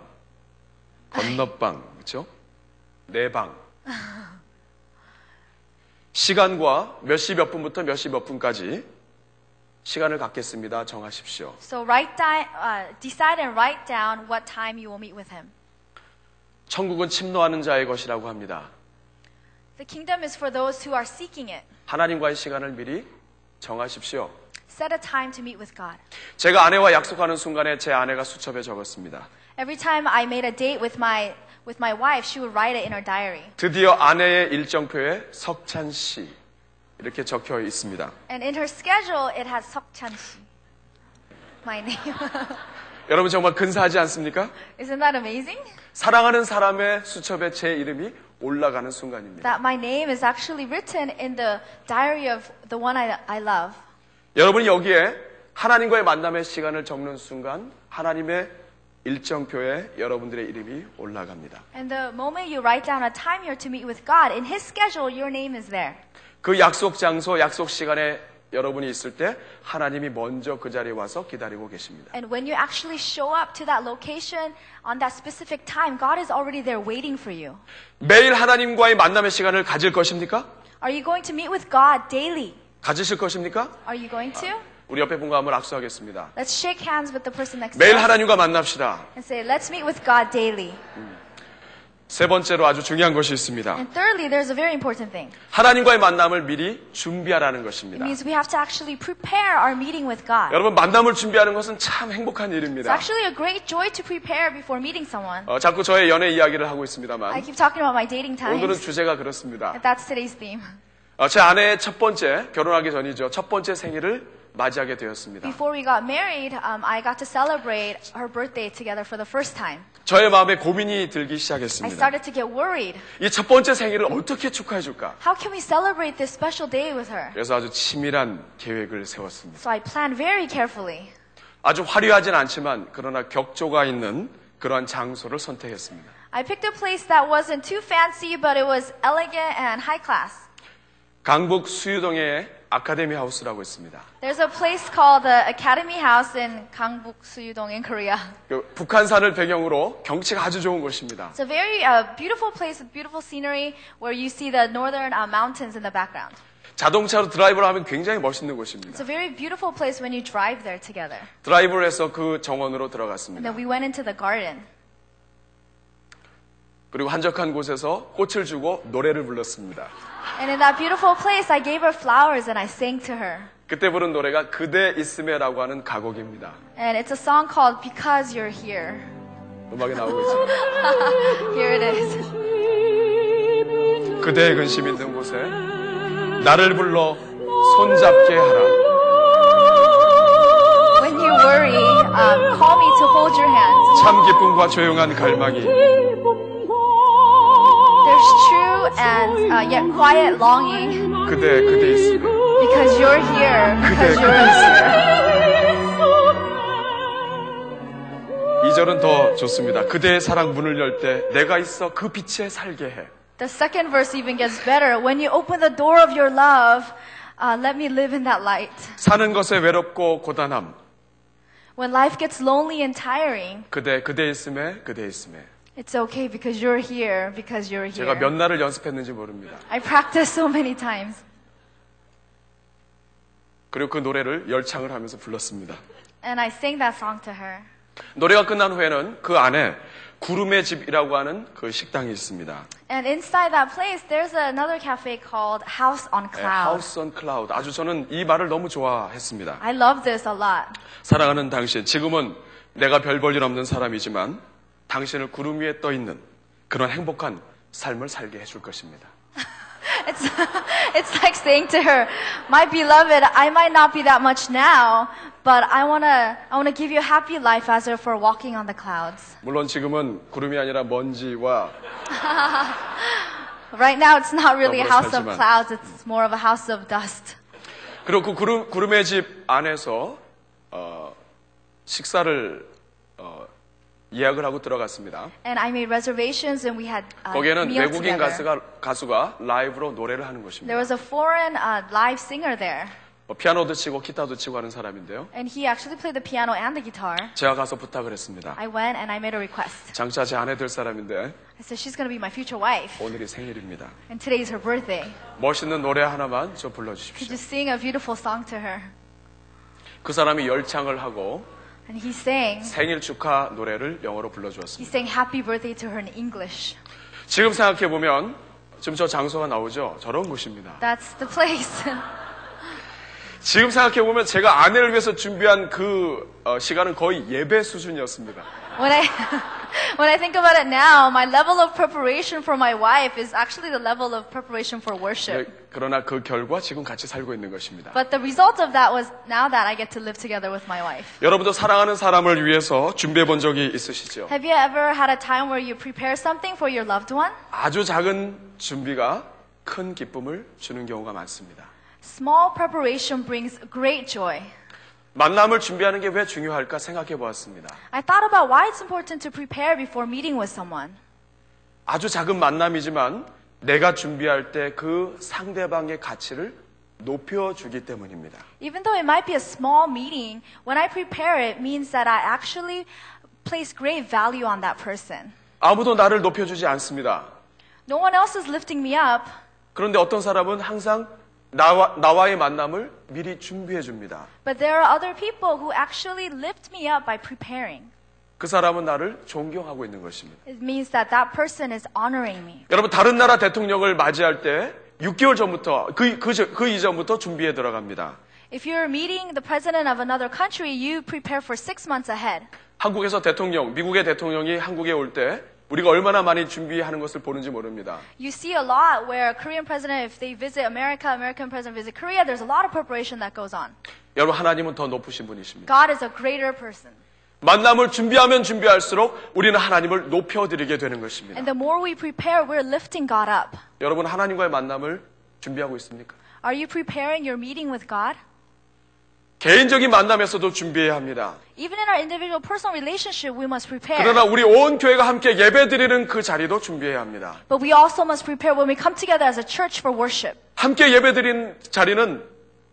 건너방, 그렇죠? 내 방. 시간과 몇 시 몇 분부터 몇 시 몇 분까지 시간을 갖겠습니다. 정하십시오. So write down, uh, decide and write down what time you will meet with Him. 천국은 침노하는 자의 것이라고 합니다. The kingdom is for those who are seeking it. 하나님과의 시간을 미리 정하십시오. Set a time to meet with God. 제가 아내와 약속하는 순간에 제 아내가 수첩에 적었습니다. Every time I made a date with my with my wife, she would write it in her diary. 드디어 아내의 일정표에 석찬 씨 이렇게 적혀 있습니다. And in her schedule, it has Seokchan Shi. My name. 여러분 정말 근사하지 않습니까? Isn't that amazing? 사랑하는 사람의 수첩에 제 이름이 올라가는 순간입니다. That my name is actually written in the diary of the one I, I love. 여러분이 여기에 하나님과의 만남의 시간을 적는 순간 하나님의 일정표에 여러분들의 이름이 올라갑니다. And the moment you write down a time you're to meet with God, in His schedule, your name is there. 그 약속 장소, 약속 시간에 여러분이 있을 때 하나님이 먼저 그 자리에 와서 기다리고 계십니다. And when you actually show up to that location on that specific time, God is already there waiting for you. 매일 하나님과의 만남의 시간을 가질 것입니까? Are you going to meet with God daily? 가지실 것입니까? Are you going to? 우리 옆에 분과 한번 악수하겠습니다. Let's shake hands with the person next to 매일 us 하나님과 만납시다. and say, let's meet with God daily. 세 번째로 아주 중요한 것이 있습니다. And thirdly, there's a very important thing. 하나님과의 만남을 미리 준비하라는 It 것입니다. means we have to actually prepare our meeting with God. 여러분 만남을 준비하는 것은 참 행복한 It's 일입니다. actually a great joy to prepare before meeting someone. 어, 자꾸 저의 연애 이야기를 하고 I 있습니다만 keep talking about my dating 오늘은 times. 주제가 그렇습니다. That's today's theme. 어, 제 아내의 첫 번째 결혼하기 전이죠. 첫 번째 생일을 맞이하게 되었습니다. Before we got married, um, I got to celebrate her birthday together for the first time. 저의 마음에 고민이 들기 I 시작했습니다. started to get worried. 이 첫 번째 생일을 어떻게 축하해 줄까? How can we celebrate this special day with her? 그래서 아주 치밀한 계획을 세웠습니다. So I planned very carefully. 아주 화려하진 않지만 그러나 격조가 있는 그러한 장소를 선택했습니다. I picked a place that wasn't too fancy, but it was elegant and high class. 강북 수유동에 아카데미 하우스라고 있습니다. There's a place called the Academy House in Gangbuk Suyudong in Korea. 그 북한산을 배경으로 경치가 아주 좋은 곳입니다. It's a very uh, beautiful place with beautiful scenery where you see the northern uh, mountains in the background. 자동차로 드라이브를 하면 굉장히 멋있는 곳입니다. It's a very beautiful place when you drive there together. 드라이브를 해서 그 정원으로 And 들어갔습니다. then we went into the garden. 그리고 한적한 곳에서 꽃을 주고 노래를 불렀습니다. And in that beautiful place, I gave her flowers and I sang to her. 그때 부른 노래가 그대 있음에라고 하는 가곡입니다. And it's a song called Because You're Here. 음악이 나오고 있습니다. Here it is. 그대의 근심 있는 곳에 나를 불러 손잡게 하라. When you worry, um, call me to hold your hand. 참 기쁨과 조용한 갈망이 There's true and uh, yet quiet longing 그대 그대 있음에 because you're here, because you're here. 이절은 더 좋습니다. 그대의 사랑 문을 열 때 내가 있어 그 빛에 살게 해. The second verse even gets better. When you open the door of your love, uh, let me live in that light. 사는 것에 외롭고 고단함. When life gets lonely and tiring, 그대 그대 있음에 그대 있음에. It's okay because you're here, because you're 제가 몇 here. 날을 연습했는지 모릅니다. I practiced so many times. 그리고 그 노래를 열창을 하면서 불렀습니다. And I sang that song to her. 노래가 끝난 후에는 그 안에 구름의 집이라고 하는 그 식당이 있습니다. And inside that place, there's another cafe called House on Cloud. 하우스 온 클라우드. 아주 저는 이 말을 너무 좋아했습니다. I love this a lot. 사랑하는 당신, 지금은 내가 별 볼 일 없는 사람이지만 당신을 구름 위에 떠 있는 그런 행복한 삶을 살게 해줄 것입니다. It's, it's like saying to her, My beloved, I might not be that much now, but I wanna I wanna give you a happy life as if we're walking on the clouds. 물론 지금은 구름이 아니라 먼지와 Right now, it's not really a house of clouds; it's more of a house of dust. 그리고 그 구름, 구름의 집 안에서 어, 식사를 어, 예약을 하고 들어갔습니다. And I made reservations, and we had uh, 거기에는 meal 외국인 together. 가수가, 가수가 라이브로 노래를 하는 There 것입니다. was a foreign uh, live singer there, 뭐 피아노도 치고 기타도 치고 하는 사람인데요. and he actually played the piano and the guitar. 제가 가서 부탁을 했습니다. I went and I made a request. 장차 제 아내 될 사람인데 I said she's gonna be my future wife, 오늘이 생일입니다. and today's her birthday. 멋있는 노래 하나만 저 Could 불러 주십시오. you sing a beautiful song to her? 그 사람이 열창을 하고 And he sang. 생일 축하 노래를 영어로 He 불러주었습니다. sang happy birthday to her in English. 지금 생각해 보면 지금 저 장소가 나오죠. 저런 곳입니다. That's the place. 지금 생각해 보면 제가 아내를 위해서 준비한 그 어, 시간은 거의 예배 수준이었습니다. when I when I think about it now, my level of preparation for my wife is actually the level of preparation for worship. 네, 그러나 그 결과 지금 같이 살고 있는 것입니다. But the result of that was now that I get to live together with my wife. 여러분도 사랑하는 사람을 위해서 준비해 본 적이 있으시죠? Have you ever had a time where you prepare something for your loved one? 아주 작은 준비가 큰 기쁨을 주는 경우가 많습니다. Small preparation brings great joy. 만남을 준비하는 게 왜 중요할까 생각해 보았습니다. I thought about why it's important to prepare before meeting with someone. 아주 작은 만남이지만 내가 준비할 때 그 상대방의 가치를 높여주기 때문입니다. Even though it might be a small meeting, when I prepare it means that I actually place great value on that person. 아무도 나를 높여주지 않습니다. No one else is lifting me up, 그런데 어떤 사람은 항상 나와, 나와의 만남을 미리 준비해 줍니다. but there are other people who actually lift me up by preparing. 그 사람은 나를 존경하고 있는 것입니다. It means that that person is honoring me. 여러분, 다른 나라 대통령을 맞이할 때 6개월 전부터, 그, 그, 저- 그 이전부터 준비해 들어갑니다. If you're meeting the president of another country, you prepare for six months ahead. 한국에서 대통령, 미국의 대통령이 한국에 올 때 우리가 얼마나 많이 준비하는 것을 보는지 모릅니다. You see a lot where Korean president, if they visit America, American president visit Korea, there's a lot of preparation that goes on. 여러분, 하나님은 더 높으신 분이십니다. God is a greater person. 만남을 준비하면 준비할수록 우리는 하나님을 높여드리게 되는 것입니다. And the more we prepare, we're lifting God up. 여러분, 하나님과의 만남을 준비하고 있습니까? Are you preparing your meeting with God? 개인적인 만남에서도 준비해야 합니다. Even in our individual personal relationship, we must prepare. 그러나 우리 온 교회가 함께 예배드리는 그 자리도 준비해야 합니다. But we also must prepare when we come together as a church for worship. 함께 예배드리는 자리는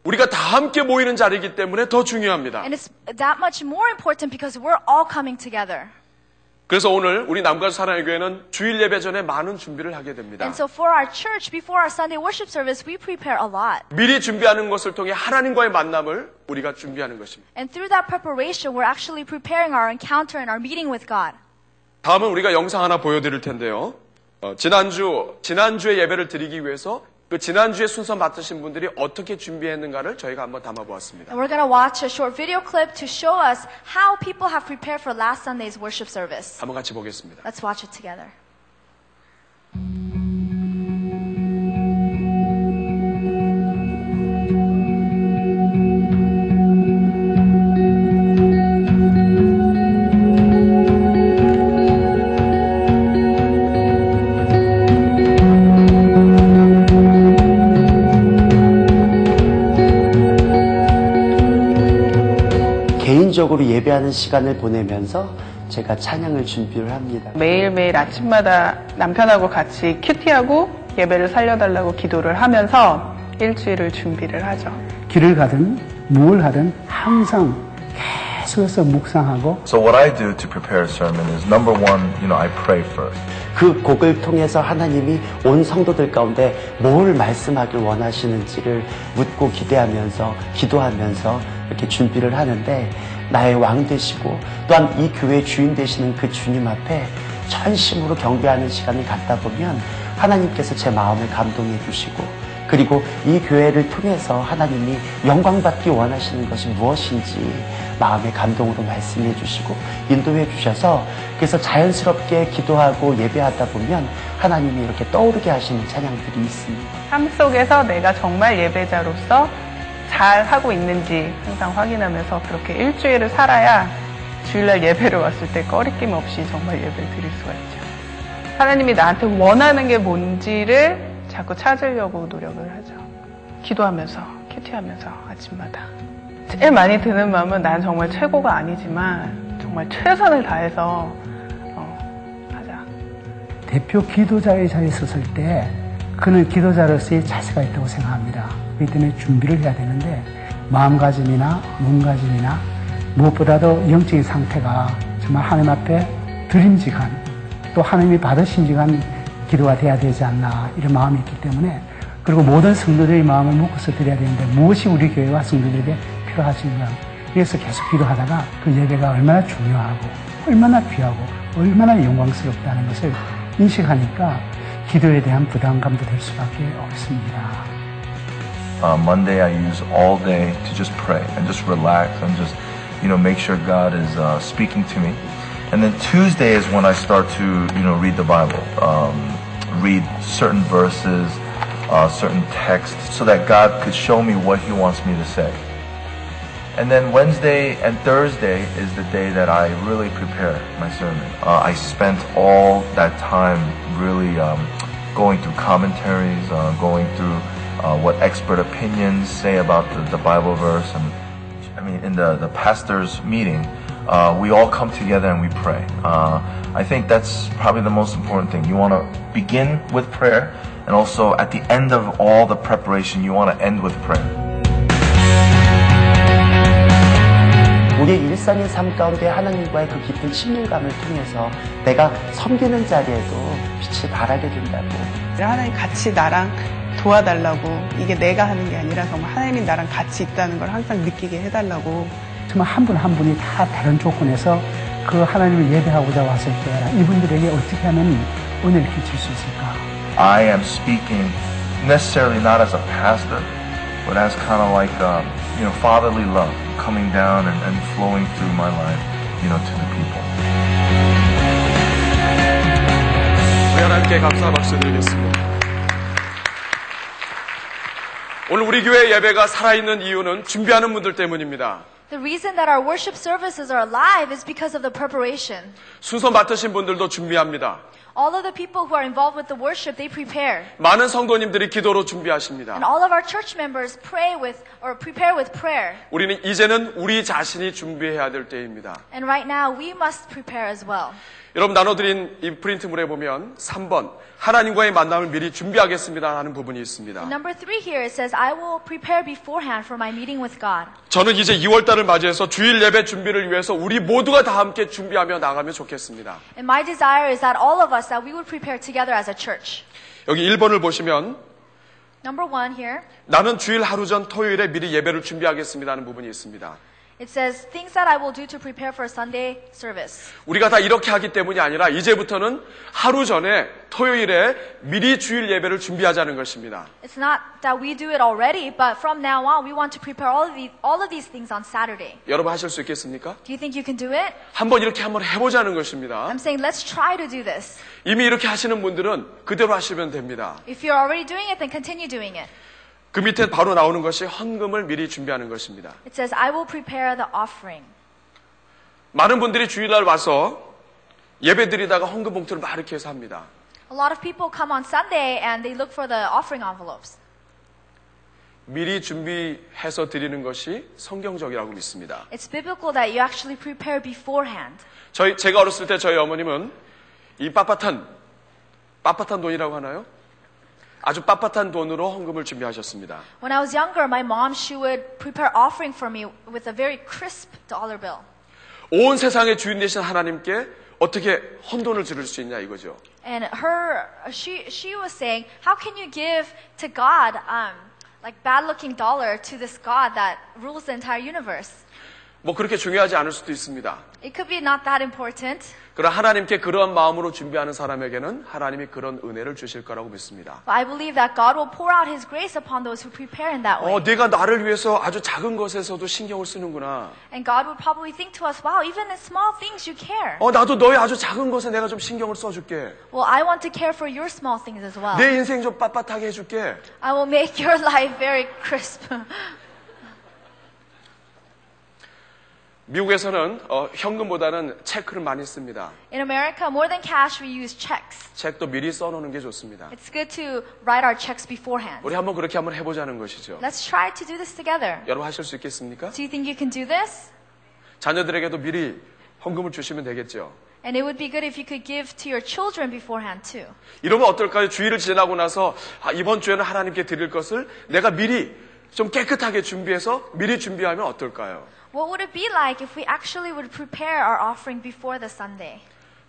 우리가 다 함께 모이는 자리이기 때문에 더 중요합니다. And it's that much more important because we're all coming together. 그래서 오늘 우리 남가주 사랑의 교회는 주일 예배 전에 많은 준비를 하게 됩니다. And so for our church, before our Sunday worship service, we prepare a lot. 미리 준비하는 것을 통해 하나님과의 만남을 우리가 준비하는 것입니다. And through that preparation, we're actually preparing our encounter and our meeting with God. 다음은 우리가 영상 하나 보여 드릴 텐데요. 어, 지난주 지난주에 예배를 드리기 위해서 그 지난주에 순서 맡으신 분들이 어떻게 준비했는가를 저희가 한번 담아보았습니다. And we're going to watch a short video clip to show us how people have prepared for last Sunday's worship service. 한번 같이 보겠습니다. Let's watch it together. 개인적으로 예배하는 시간을 보내면서 제가 찬양을 준비를 합니다. 매일매일 아침마다 남편하고 같이 큐티하고 예배를 살려달라고 기도를 하면서 일주일을 준비를 하죠. 길을 가든 뭘 하든 항상 계속해서 묵상하고 So what I do to prepare a sermon is number one, you know, I pray first. 그 곡을 통해서 하나님이 온 성도들 가운데 뭘 말씀하길 원하시는지를 묻고 기대하면서 기도하면서 이렇게 준비를 하는데 나의 왕 되시고 또한 이 교회의 주인 되시는 그 주님 앞에 전심으로 경배하는 시간을 갖다 보면 하나님께서 제 마음을 감동해 주시고 그리고 이 교회를 통해서 하나님이 영광받기 원하시는 것이 무엇인지 마음의 감동으로 말씀해 주시고 인도해 주셔서 그래서 자연스럽게 기도하고 예배하다 보면 하나님이 이렇게 떠오르게 하시는 찬양들이 있습니다. 삶 속에서 내가 정말 예배자로서 잘 하고 있는지 항상 확인하면서 그렇게 일주일을 살아야 주일날 예배를 왔을 때 꺼리낌 없이 정말 예배를 드릴 수가 있죠. 하나님이 나한테 원하는 게 뭔지를 자꾸 찾으려고 노력을 하죠. 기도하면서, 큐티하면서 아침마다. 제일 많이 드는 마음은 난 정말 최고가 아니지만 정말 최선을 다해서 어, 하자. 대표 기도자의 자리에 섰을 때 그는 기도자로서의 자세가 있다고 생각합니다. 그렇기 때문에 준비를 해야 되는데 마음가짐이나 몸가짐이나 무엇보다도 영적인 상태가 정말 하나님 앞에 드림직한 또 하나님이 받으심직한 기도가 돼야 되지 않나 이런 마음이 있기 때문에 그리고 모든 성도들의 마음을 묶어서 드려야 되는데 무엇이 우리 교회와 성도들에게 필요하신가 그래서 계속 기도하다가 그 예배가 얼마나 중요하고 얼마나 귀하고 얼마나 영광스럽다는 것을 인식하니까 기도에 대한 부담감도 될 수밖에 없습니다. Uh, Monday, I use all day to just pray and just relax and just, you know, make sure God is uh, speaking to me. And then Tuesday is when I start to, you know, read the Bible, um, read certain verses, uh, certain texts, so that God could show me what He wants me to say. And then Wednesday and Thursday is the day that I really prepare my sermon. Uh, I spent all that time really um, going through commentaries, uh, going through uh, what expert opinions say about the, the Bible verse. And I mean, in the, the pastor's meeting, uh, we all come together and we pray. Uh, I think that's probably the most important thing. You want to begin with prayer, and also at the end of all the preparation, you want to end with prayer. 우리의 일상의 삶 가운데 하나님과의 그 깊은 친밀감을 통해서 내가 섬기는 자리에도 빛을 발하게 된다고. 하나님 같이 나랑 도와달라고 이게 내가 하는 게 아니라 정말 하나님이 나랑 같이 있다는 걸 항상 느끼게 해달라고 정말 한분한 분이 다 다른 조건에서 그 하나님을 예배하고자 왔을 때 이분들에게 어떻게 하면 은혜를 끼칠 수 있을까? I am speaking necessarily not as a pastor, but as kind of like um, you know fatherly love coming down and, and flowing through my life, you know, to the people. 하나님께 감사 박수 드리겠습니다. 오늘 우리 교회 예배가 살아있는 이유는 준비하는 분들 때문입니다. The reason that our worship services are alive is because of the preparation. 순서 맡으신 분들도 준비합니다. All of the people who are involved with the worship, they prepare. 많은 성도님들이 기도로 And 준비하십니다. all of our church members pray with or prepare with prayer. 우리는 이제는 우리 자신이 준비해야 될 때입니다. And right now, we must prepare as well. 여러분 나눠드린 이 프린트물에 보면 3번 하나님과의 만남을 미리 준비하겠습니다 하는 부분이 있습니다. Number three here, it says, I will prepare beforehand for my meeting with God. 저는 이제 2월 달을 맞이해서 주일 예배 준비를 위해서 우리 모두가 다 함께 준비하며 나가면 좋겠습니다. And my desire is that all of us, that we would prepare together as a church. 여기 1번을 보시면 Number one here, 나는 주일 하루 전 토요일에 미리 예배를 준비하겠습니다 하는 부분이 있습니다. it says, things that I will do to prepare for Sunday service. 우리가 다 이렇게 하기 때문이 아니라 이제부터는 하루 전에 토요일에 미리 주일 예배를 준비하자는 것입니다. It's not that we do it already, but from now on, we want to prepare all of these, all of these things on Saturday. 여러분 하실 수 있겠습니까? Do you think you can do it? 한번 이렇게 한번 해보자는 것입니다. I'm saying let's try to do this. 이미 이렇게 하시는 분들은 그대로 하시면 됩니다. If you're already doing it, then continue doing it. 그 밑에 바로 나오는 것이 헌금을 미리 준비하는 것입니다. It says, I will prepare the offering. 많은 분들이 주일날 와서 예배 드리다가 헌금 봉투를 막 이렇게 해서 합니다. A lot of people come on Sunday and they look for the offering envelopes. 미리 준비해서 드리는 것이 성경적이라고 믿습니다. It's biblical that you actually prepare beforehand. 저희 제가 어렸을 때 저희 어머님은 이 빳빳한 빳빳한 돈이라고 하나요? 아주 빳빳한 돈으로 헌금을 준비하셨습니다. When I was younger, my mom, she would prepare offering for me with a very crisp dollar bill. 온 세상의 주인 되신 하나님께 어떻게 헌돈을 지를 수 있냐 이거죠. And her, she, she was saying, how can you give to God, um, like bad looking dollar to this God that rules the entire universe? 뭐 그렇게 중요하지 않을 수도 있습니다. It could be not that important, 그러나 하나님께 그러한 마음으로 준비하는 사람에게는 하나님이 그런 은혜를 주실 거라고 믿습니다. but I believe that God will pour out His grace upon those who prepare in that way. 어, 내가 나를 위해서 아주 작은 것에서도 신경을 쓰는구나. And God would probably think to us, wow, even in small things you care. 어, 나도 너의 아주 작은 것에 내가 좀 신경을 써줄게. Well, I want to care for your small things as well. 내 인생 좀 빳빳하게 해줄게. I will make your life very crisp. 미국에서는 어, 현금보다는 체크를 많이 씁니다. In America, more than cash, we use checks. 책도 미리 써놓는 게 좋습니다. It's good to write our checks beforehand. 우리 한번 그렇게 한번 해보자는 것이죠. Let's try to do this together. 여러분 하실 수 있겠습니까? Do you think you can do this? 자녀들에게도 미리 헌금을 주시면 되겠죠. And it would be good if you could give to your children beforehand too. 이러면 어떨까요? 주일을 지나고 나서 아, 이번 주에는 하나님께 드릴 것을 내가 미리 좀 깨끗하게 준비해서 미리 준비하면 어떨까요? What would it be like if we actually would prepare our offering before the Sunday?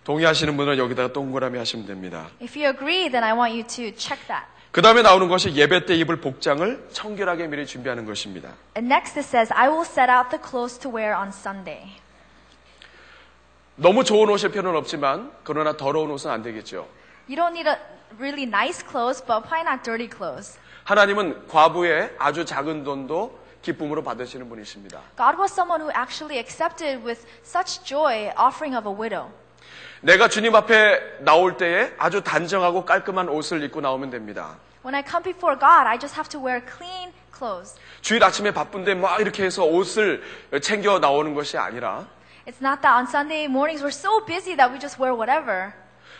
동의하시는 분은 여기다가 동그라미 하시면 됩니다. If you agree, then I want you to check that. 그 다음에 나오는 것이 예배 때 입을 복장을 청결하게 미리 준비하는 것입니다. And next it says, I will set out the clothes to wear on Sunday. 너무 좋은 옷일 필요는 없지만 그러나 더러운 옷은 안 되겠죠. You don't need a really nice clothes, but probably not dirty clothes. 하나님은 과부의 아주 작은 돈도 기쁨으로 받으시는 분이십니다. God was someone who actually accepted with such joy offering of a widow. 내가 주님 앞에 나올 때에 아주 단정하고 깔끔한 옷을 입고 나오면 됩니다. When I come before God, I just have to wear clean clothes. 주일 아침에 바쁜데 막 이렇게 해서 옷을 챙겨 나오는 것이 아니라 It's not that on Sunday mornings we're so busy that we just wear whatever.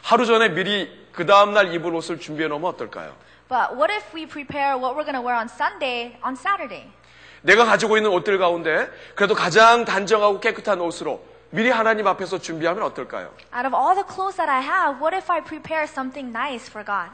하루 전에 미리 그 다음 날 입을 옷을 준비해 놓으면 어떨까요? But what if we prepare what we're going to wear on Sunday on Saturday? 내가 가지고 있는 옷들 가운데 그래도 가장 단정하고 깨끗한 옷으로 미리 하나님 앞에서 준비하면 어떨까요? Out of all the clothes that I have, what if I prepare something nice for God?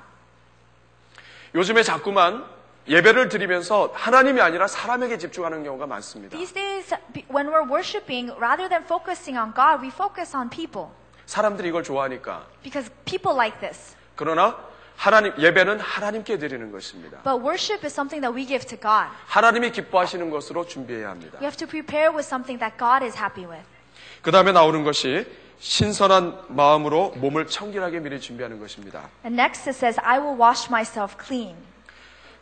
요즘에 자꾸만 예배를 드리면서 하나님이 아니라 사람에게 집중하는 경우가 많습니다. These days, when we're worshiping, rather than focusing on God, we focus on people 사람들이 이걸 좋아하니까. because people like this. 그러나 하나님 예배는 하나님께 드리는 것입니다. But worship is something that we give to God. 하나님이 기뻐하시는 것으로 준비해야 합니다. We have to prepare with something that God is happy with. 그 다음에 나오는 것이 신선한 마음으로 몸을 청결하게 미리 준비하는 것입니다. And next it says, I will wash myself clean.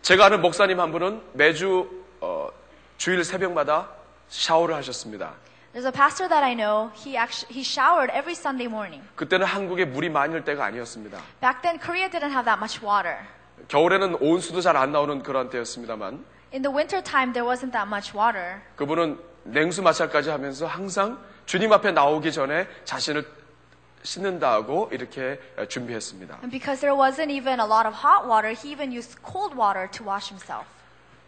제가 아는 목사님 한 분은 매주 어, 주일 새벽마다 샤워를 하셨습니다. There's a pastor that I know, he actually, he showered every Sunday morning. 그때는 한국에 물이 올 때가 아니었습니다. Back then, Korea didn't have that much water. 겨울에는 온수도 잘 안 나오는 그런 때였습니다만 In the winter time, there wasn't that much water. 그분은 냉수 마찰까지 하면서 항상 주님 앞에 나오기 전에 자신을 씻는다고 이렇게 준비했습니다. And because there wasn't even a lot of hot water, he even used cold water to wash himself.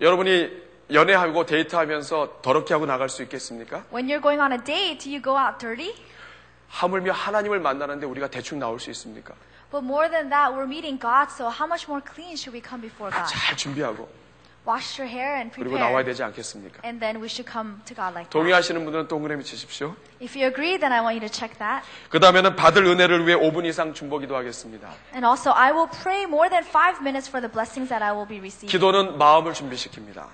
여러분이 연애하고 데이트하면서 더럽게 하고 나갈 수 있겠습니까? When you're going on a date, you go out dirty? 하물며 하나님을 만나는데 우리가 대충 나올 수 있습니까? But more than that, we're meeting God, so how much more clean should we come before God? 잘 준비하고 Wash your hair and 그리고 나와야 prepare. 되지 않겠습니까? And then we should come to God like that. 동의하시는 분들은 동그라미 치십시오. If you agree, then I want you to check that. 그 다음에는 받을 은혜를 위해 5분 이상 중보기도 하겠습니다. And also, I will pray more than five minutes for the blessings that I will be receiving. 기도는 마음을 준비시킵니다.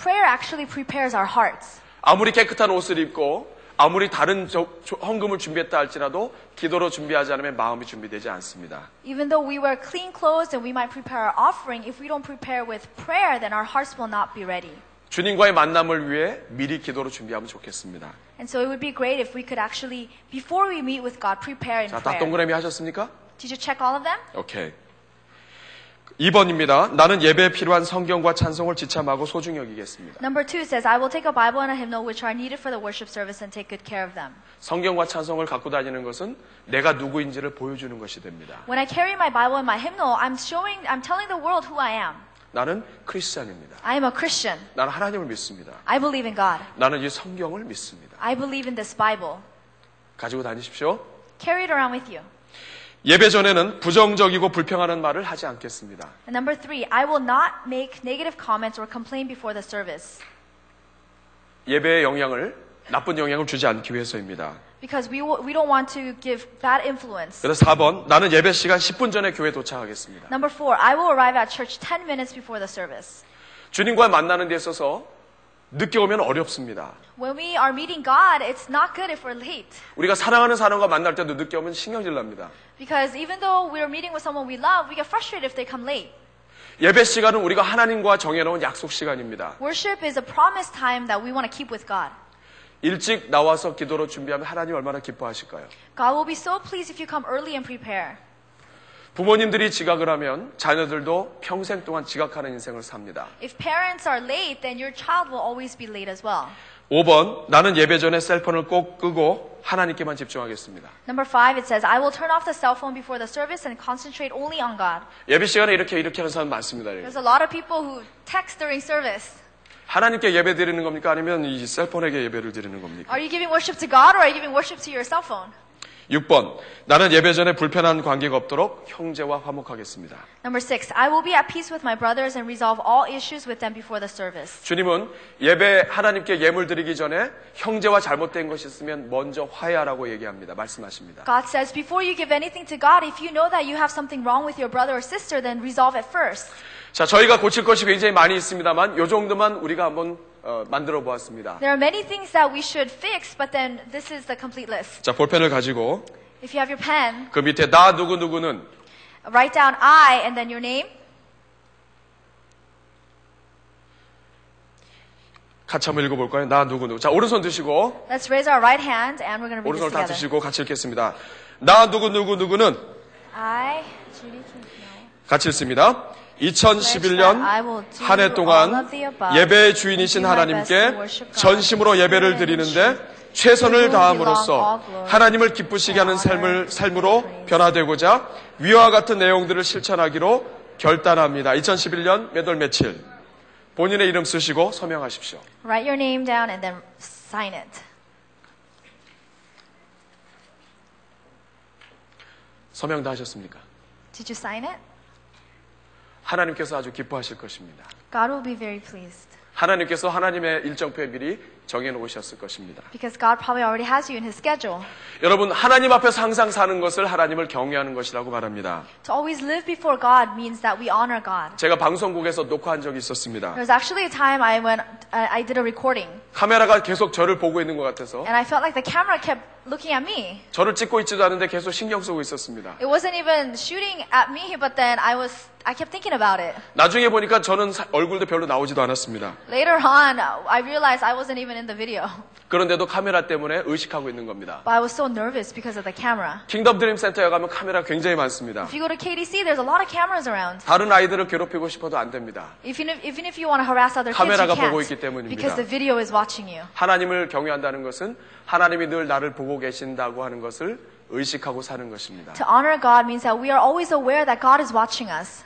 Prayer actually prepares our hearts. 아무리 깨끗한 옷을 입고 아무리 다른 저- 저- 헌금을 준비했다 할지라도 기도로 준비하지 않으면 마음이 준비되지 않습니다. Even though we wear clean clothes and we might prepare our offering, if we don't prepare with prayer, then our hearts will not be ready. 주님과의 만남을 위해 미리 기도로 준비하면 좋겠습니다. And so it would be great if we could actually, before we meet with God, prepare in 자, 다 prayer. 동그라미 하셨습니까? Did you check all of them? 오케이. 2번입니다. 나는 예배에 필요한 성경과 찬송을 지참하고 소중히 여기겠습니다. Number two says, I will take a Bible and a hymnal which are needed for the worship service and take good care of them. 성경과 찬송을 갖고 다니는 것은 내가 누구인지를 보여주는 것이 됩니다. When I carry my Bible and my hymnal, I'm showing, I'm telling the world who I am. 나는 크리스찬입니다. I am a Christian. 나는 하나님을 믿습니다. I believe in God. 나는 이 성경을 믿습니다. I believe in this Bible. 가지고 다니십시오. Carry it around with you. 예배 전에는 부정적이고 불평하는 말을 하지 않겠습니다. And number three, I will not make negative comments or complain before the service. 예배의 영향을 나쁜 영향을 주지 않기 위해서입니다. Because we, we don't want to give bad influence. 그래서 4번 나는 예배 시간 10분 전에 교회 도착하겠습니다. Number four, I will arrive at church 10 minutes before the service. 주님과 만나는 데 있어서 늦게 오면 어렵습니다. When we are meeting God, it's not good if we're late. 우리가 사랑하는 사람과 만날 때도 늦게 오면 신경질 납니다. Because even though we're meeting with someone we love, we get frustrated if they come late. 예배 시간은 우리가 하나님과 정해놓은 약속 시간입니다. Worship is a promised time that we want to keep with God. 일찍 나와서 기도로 준비하면 하나님 얼마나 기뻐하실까요? God will be so pleased if you come early and prepare. 부모님들이 지각을 하면 자녀들도 평생 동안 지각하는 인생을 삽니다. If parents are late, then your child will always be late as well. 5번 나는 예배 전에 셀폰을 꼭 끄고 하나님께만 집중하겠습니다. Number five, it says, I will turn off the cell phone before the service and concentrate only on God. 예배 시간에 이렇게 이렇게 하는 사람 많습니다. There's a lot of people who text during service. 하나님께 예배 드리는 겁니까? 아니면 이 셀폰에게 예배를 드리는 겁니까? Are you giving worship to God or are you giving worship to your cell phone? 6번 나는 예배 전에 불편한 관계가 없도록 형제와 화목하겠습니다. Number six, I will be at peace with my brothers and resolve all issues with them before the service. 주님은 예배 하나님께 예물 드리기 전에 형제와 잘못된 것이 있으면 먼저 화해하라고 얘기합니다. 말씀하십니다. God says, before you give anything to God, if you know that you have something wrong with your brother or sister, then resolve it first. 자, 저희가 고칠 것이 굉장히 많이 있습니다만 요 정도만 우리가 한번 어, 만들어 보았습니다. There are many things that we should fix, but then this is the complete list. 자, 볼펜을 가지고 If you have your pen, 그 밑에 나 누구 누구는 write down I and then your name. 같이 한번 읽어볼까요? 나 누구 누구. 자, 오른손 드시고 Let's raise our right hand and we're going to read this 오른손을 다 together. 드시고 같이 읽겠습니다. 나 누구 누구 누구는 I, 같이 읽습니다. 2011년 한 해 동안 예배의 주인이신 하나님께 전심으로 예배를 드리는데 최선을 다함으로써 하나님을 기쁘시게 하는 삶을 삶으로 변화되고자 위와 같은 내용들을 실천하기로 결단합니다. 2011년 몇월 며칠 본인의 이름 쓰시고 서명하십시오. write your name down and then sign it. 서명 다 하셨습니까? Did you sign it? 하나님께서 아주 기뻐하실 것입니다. God will be very pleased 하나님께서 하나님의 일정표에 미리 정해 놓으셨을 것입니다. because God probably already has you in His schedule. 여러분 하나님 앞에서 항상 사는 것을 하나님을 경외하는 것이라고 말합니다. To always live before God means that we honor God. 제가 방송국에서 녹화한 적이 있었습니다. There was actually a time I went, I I did a recording, 카메라가 계속 저를 보고 있는 것 같아서 and I felt like the camera kept looking at me. 저를 찍고 있지도 않은데 계속 신경 쓰고 있었습니다. It wasn't even shooting at me, but then I was, I kept thinking about it. 나중에 보니까 저는 사- 얼굴도 별로 나오지도 않았습니다. Later on, I realized I wasn't even in the video, 그런데도 카메라 때문에 의식하고 있는 겁니다. but I was so nervous because of the camera. 킹덤 드림 센터에 가면 카메라 굉장히 많습니다. If you go to KDC, there's a lot of cameras around. 다른 아이들을 괴롭히고 싶어도 안 됩니다. Even if, even if you want to harass other kids, 카메라가 you 보고 can't 있기 때문입니다. because the video is watching you. 하나님을 경외한다는 것은 하나님이 늘 나를 보고 계신다고 하는 것을 의식하고 사는 것입니다. To honor God means that we are always aware that God is watching us.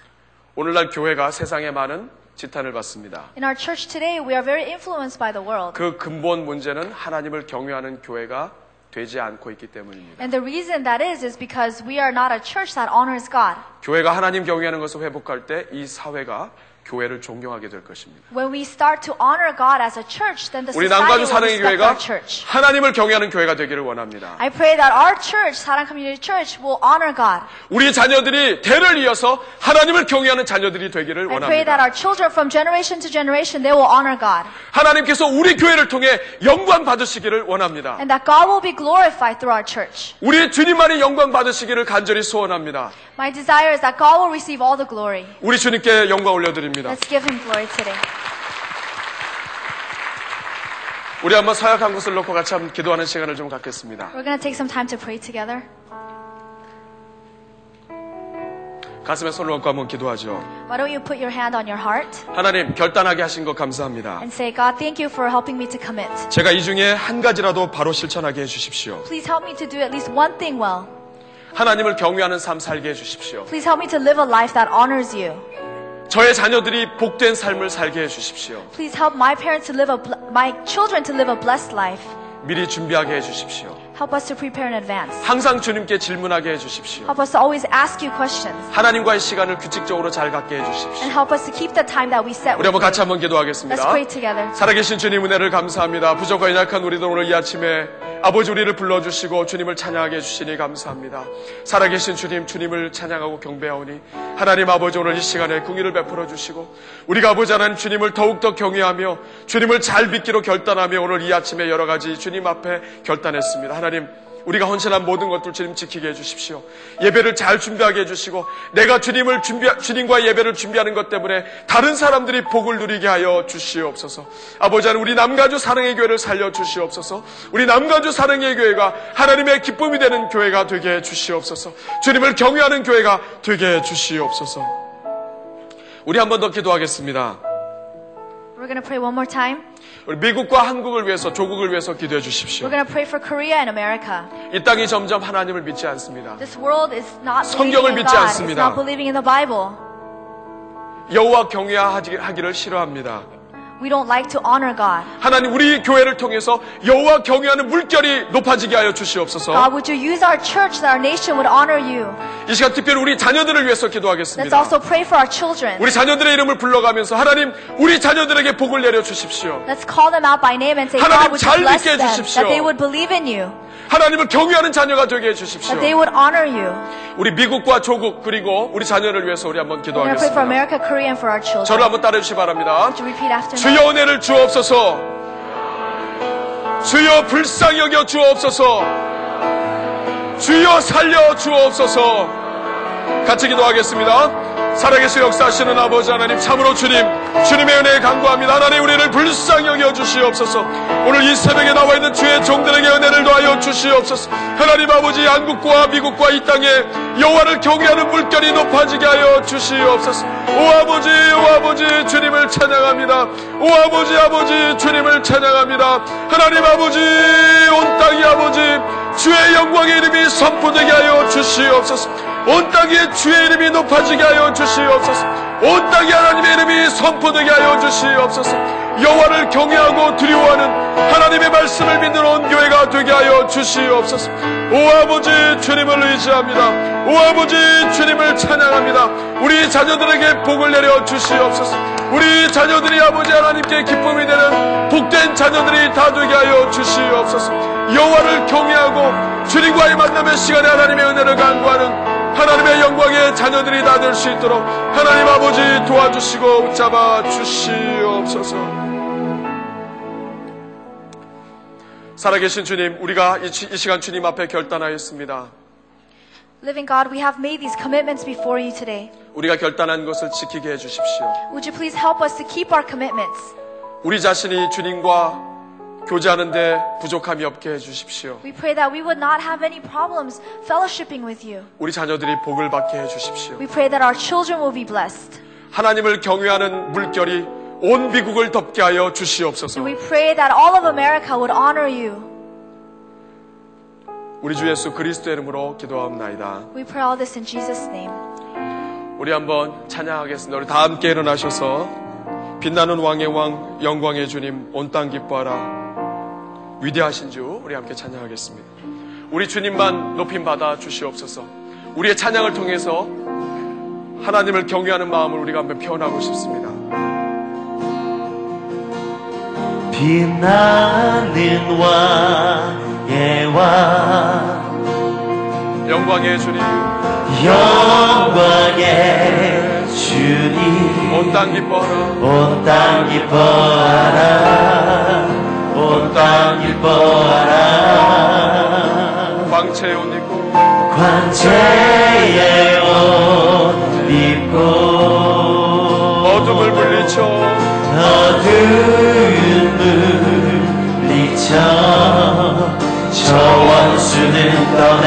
오늘날 교회가 세상에 많은 지탄을 받습니다. In our church today, we are very influenced by the world. 그 근본 문제는 하나님을 경외하는 교회가 되지 않고 있기 때문입니다. And the reason that is, is because we are not a church that honors God. 교회가 하나님 경외하는 것을 회복할 때 이 사회가 교회를 존경하게 될 것입니다. When we start to honor God as a church, then the 우리 남가주 사랑의 교회가 our church. 하나님을 경외하는 교회가 되기를 원합니다. I pray that our church, Sarang Community Church, will honor God. 우리 자녀들이 대를 이어서 하나님을 경외하는 자녀들이 되기를 I pray that 원합니다. our children from generation to generation, they will honor God. 하나님께서 우리 교회를 통해 영광 받으시기를 원합니다. And that God will be glorified through our church. 우리 주님만이 영광 받으시기를 간절히 소원합니다. My desire is that God will receive all the glory. 우리 주님께 영광 올려드립니다. Let's give him glory today. 우리 한번 서약한 것을 놓고 같이 한번 기도하는 시간을 좀 갖겠습니다. We're going to take some time to pray together. 가슴에 손을 얹고 한번 기도하죠. Why don't you put your hand on your heart 하나님 결단하게 하신 것 감사합니다. and say, God, thank you for helping me to commit. 제가 이 중에 한 가지라도 바로 실천하게 해주십시오. Please help me to do at least one thing well. 하나님을 경외하는 삶 살게 해주십시오. Please help me to live a life that honors you. 저의 자녀들이 복된 삶을 살게 해 주십시오. Please help my parents to live a, my children to live a blessed life. 미리 준비하게 해 주십시오. Help us to prepare in advance. 항상 주님께 질문하게 해주십시오. Help us to always ask you questions. 하나님과의 시간을 규칙적으로 잘 갖게 And 해주십시오. help us to keep the time that we set 우리 한번 같이. 한번 Let's 기도하겠습니다. pray together. 살아계신 주님 은혜를 감사합니다. 부족과 연약한 우리들 오늘 이 아침에 아버지 우리를 불러주시고 주님을 찬양하게 해주시니 감사합니다. 살아계신 주님, 주님을 찬양하고 경배하오니 하나님 아버지 오늘 이 시간에 궁의를 베풀어 주시고 우리가 아버지 하나님 주님을 더욱더 경외하며 주님을 잘 믿기로 결단하며 오늘 이 아침에 여러 가지 주님 앞에 결단했습니다. 하나님 우리가 헌신한 모든 것들 주님 지키게 해주십시오. 예배를 잘 준비하게 해주시고 내가 주님을 준비 주님과 예배를 준비하는 것 때문에 다른 사람들이 복을 누리게 하여 주시옵소서. 아버지 하나님 우리 남가주 사랑의 교회를 살려 주시옵소서. 우리 남가주 사랑의 교회가 하나님의 기쁨이 되는 교회가 되게 해 주시옵소서. 주님을 경외하는 교회가 되게 해 주시옵소서. 우리 한 번 더 기도하겠습니다. We're to pray one more time. 우리 미국과 한국을 위해서 조국을 위해서 기도해 주십시오. We're going to pray for Korea and America. 이 땅이 점점 하나님을 믿지 않습니다. This world is not 성경을 믿지 않습니다. 여호와 경외하기를 싫어합니다. We don't like to honor God. 하나님 우리 교회를 통해서 여호와 경외하는 물결이 높아지게 하여 주시옵소서. God, would you use our church that our nation would honor you? 이 시간 특별히 우리 자녀들을 위해서 Let's 기도하겠습니다. also pray for our children. 우리 자녀들의 이름을 불러가면서 하나님 우리 자녀들에게 복을 내려 주십시오. Let's call them out by name and say, 하나님 God, would you 잘 bless 믿게 them? 해주십시오. That they would believe in you. 하나님을 경외하는 자녀가 되게 해 주십시오. That they would honor you. 우리 미국과 조국 그리고 우리 자녀를 위해서 우리 한번 to pray for 기도하겠습니다. America, Korea, and for our children. 저를 한번 따르해 주시 바랍니다. Would you repeat after me? 주여 은혜를 주옵소서. 주여 불쌍히 여겨 주옵소서. 주여 살려 주옵소서. 같이 기도하겠습니다. 살아계시 역사하시는 아버지 하나님 참으로 주님 주님의 은혜에 간구합니다. 하나님 우리를 불쌍히 여겨 주시옵소서. 오늘 이 새벽에 나와 있는 주의 종들에게 은혜를 더하여 주시옵소서. 하나님 아버지 한국과 미국과 이 땅에 여호와를 경외하는 물결이 높아지게 하여 주시옵소서. 오 아버지 오 아버지 주님을 찬양합니다. 오 아버지 아버지 주님을 찬양합니다. 하나님 아버지 온 땅이 아버지 주의 영광의 이름이 선포되게 하여 주시옵소서. 온 땅에 주의 이름이 높아지게 하여 주시옵소서. 온 땅에 하나님의 이름이 선포되게 하여 주시옵소서. 여호와를 경외하고 두려워하는 하나님의 말씀을 믿는 온 교회가 되게 하여 주시옵소서. 오 아버지 주님을 의지합니다. 오 아버지 주님을 찬양합니다. 우리 자녀들에게 복을 내려 주시옵소서. 우리 자녀들이 아버지 하나님께 기쁨이 되는 복된 자녀들이 다 되게 하여 주시옵소서. 여호와를 경외하고 주님과의 만남의 시간에 하나님의 은혜를 간구하는 하나님의 영광의 자녀들이 다 될 수 있도록 하나님 아버지 도와주시고 붙잡아 주시옵소서. 살아계신 주님, 우리가 이, 시- 이 시간 주님 앞에 결단하였습니다. Living God, we have made these commitments before you today. 우리가 결단한 것을 지키게 해 주십시오. Would you please help us to keep our commitments? 우리 자신이 주님과 교제하는데 부족함이 없게 해주십시오. We pray that we would not have any problems fellowshipping with you. 우리 자녀들이 복을 받게 해주십시오. We pray that our children will be blessed. 하나님을 경외하는 물결이 온 미국을 덮게 하여 주시옵소서. We pray that all of America would honor you. 우리 주 예수 그리스도의 이름으로 기도하옵나이다. We pray all this in Jesus' name. 우리 한번 찬양하겠습니다. 우리 다 함께 일어나셔서 빛나는 왕의 왕, 영광의 주님, 온 땅 기뻐하라. 위대하신 주, 우리 함께 찬양하겠습니다. 우리 주님만 높임 받아 주시옵소서. 우리의 찬양을 통해서 하나님을 경외하는 마음을 우리가 한번 표현하고 싶습니다. 빛나는 왕의 왕 영광의 주님, 영광의 주님 온 땅 기뻐하라. 온 땅 기뻐하라 온땅 기뻐하라. 광채의 옷 입고. 관제의 옷 입고 어둠을 물리쳐. 어두운 물리쳐 저 원수는 떠내.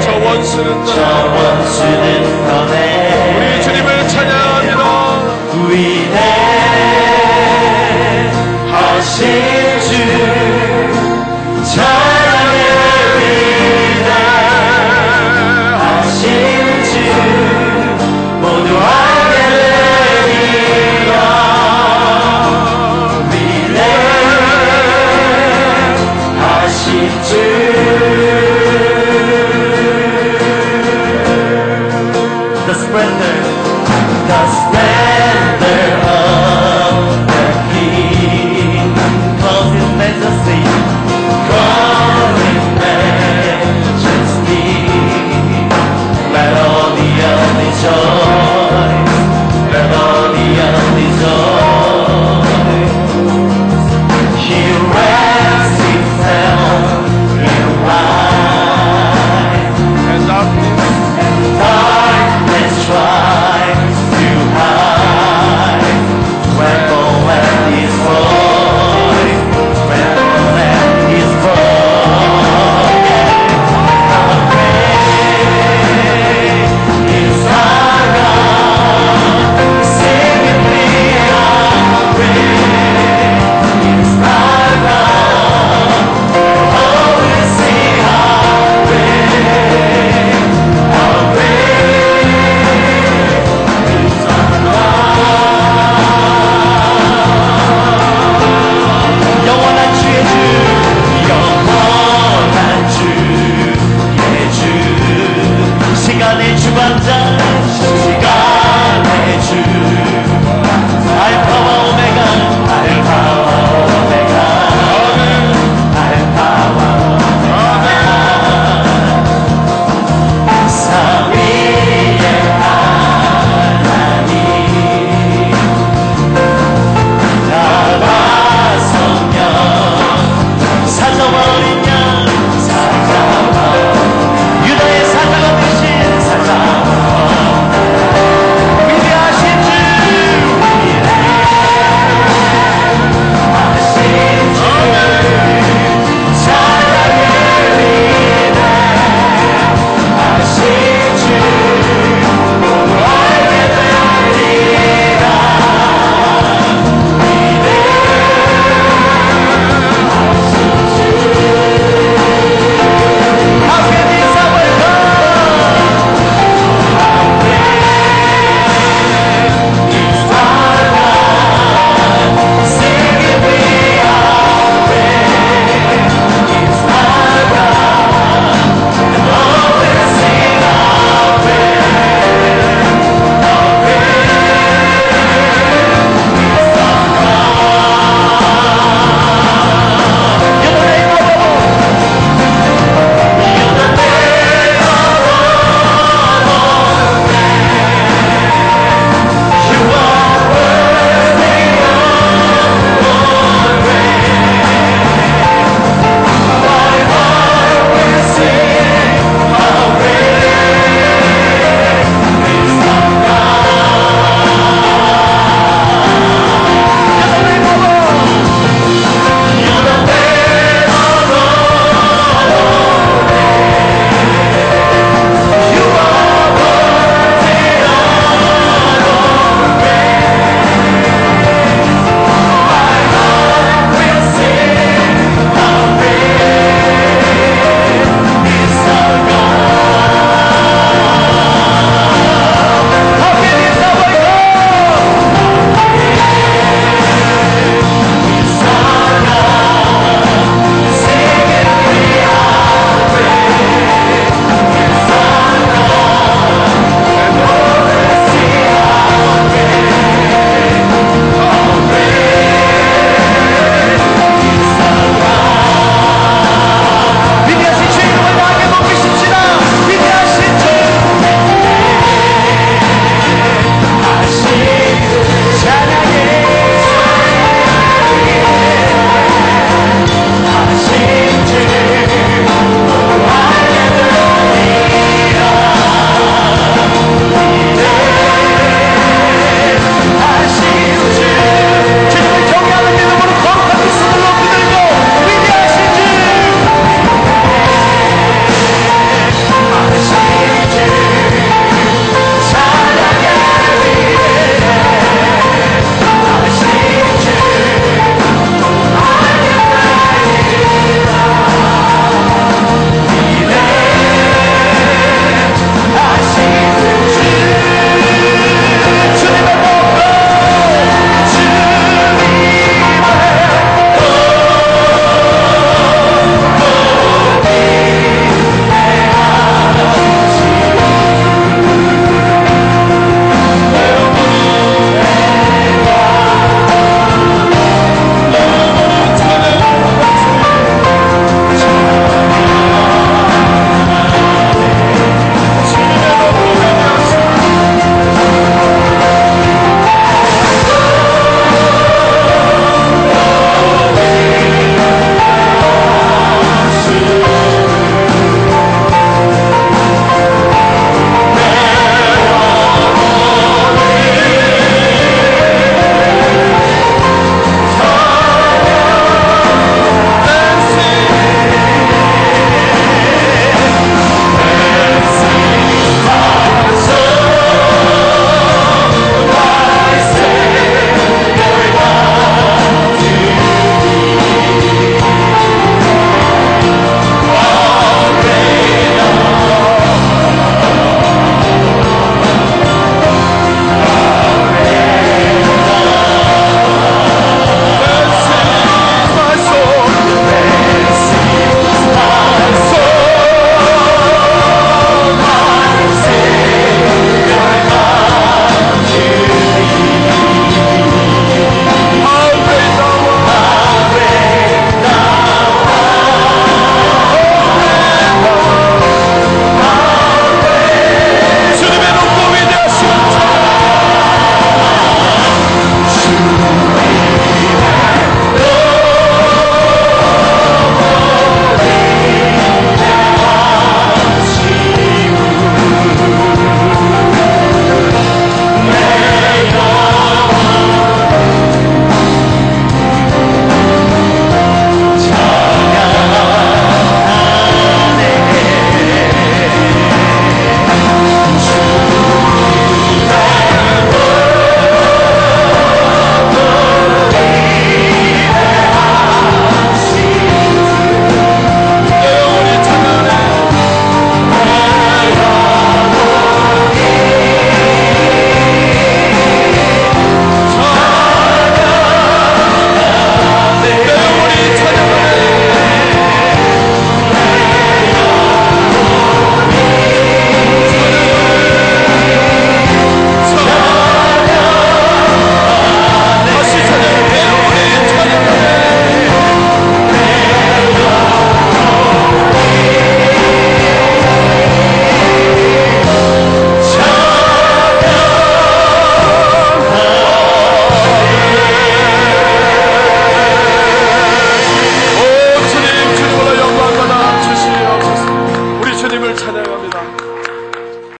저 원수는 저 떠나 원수는 떠내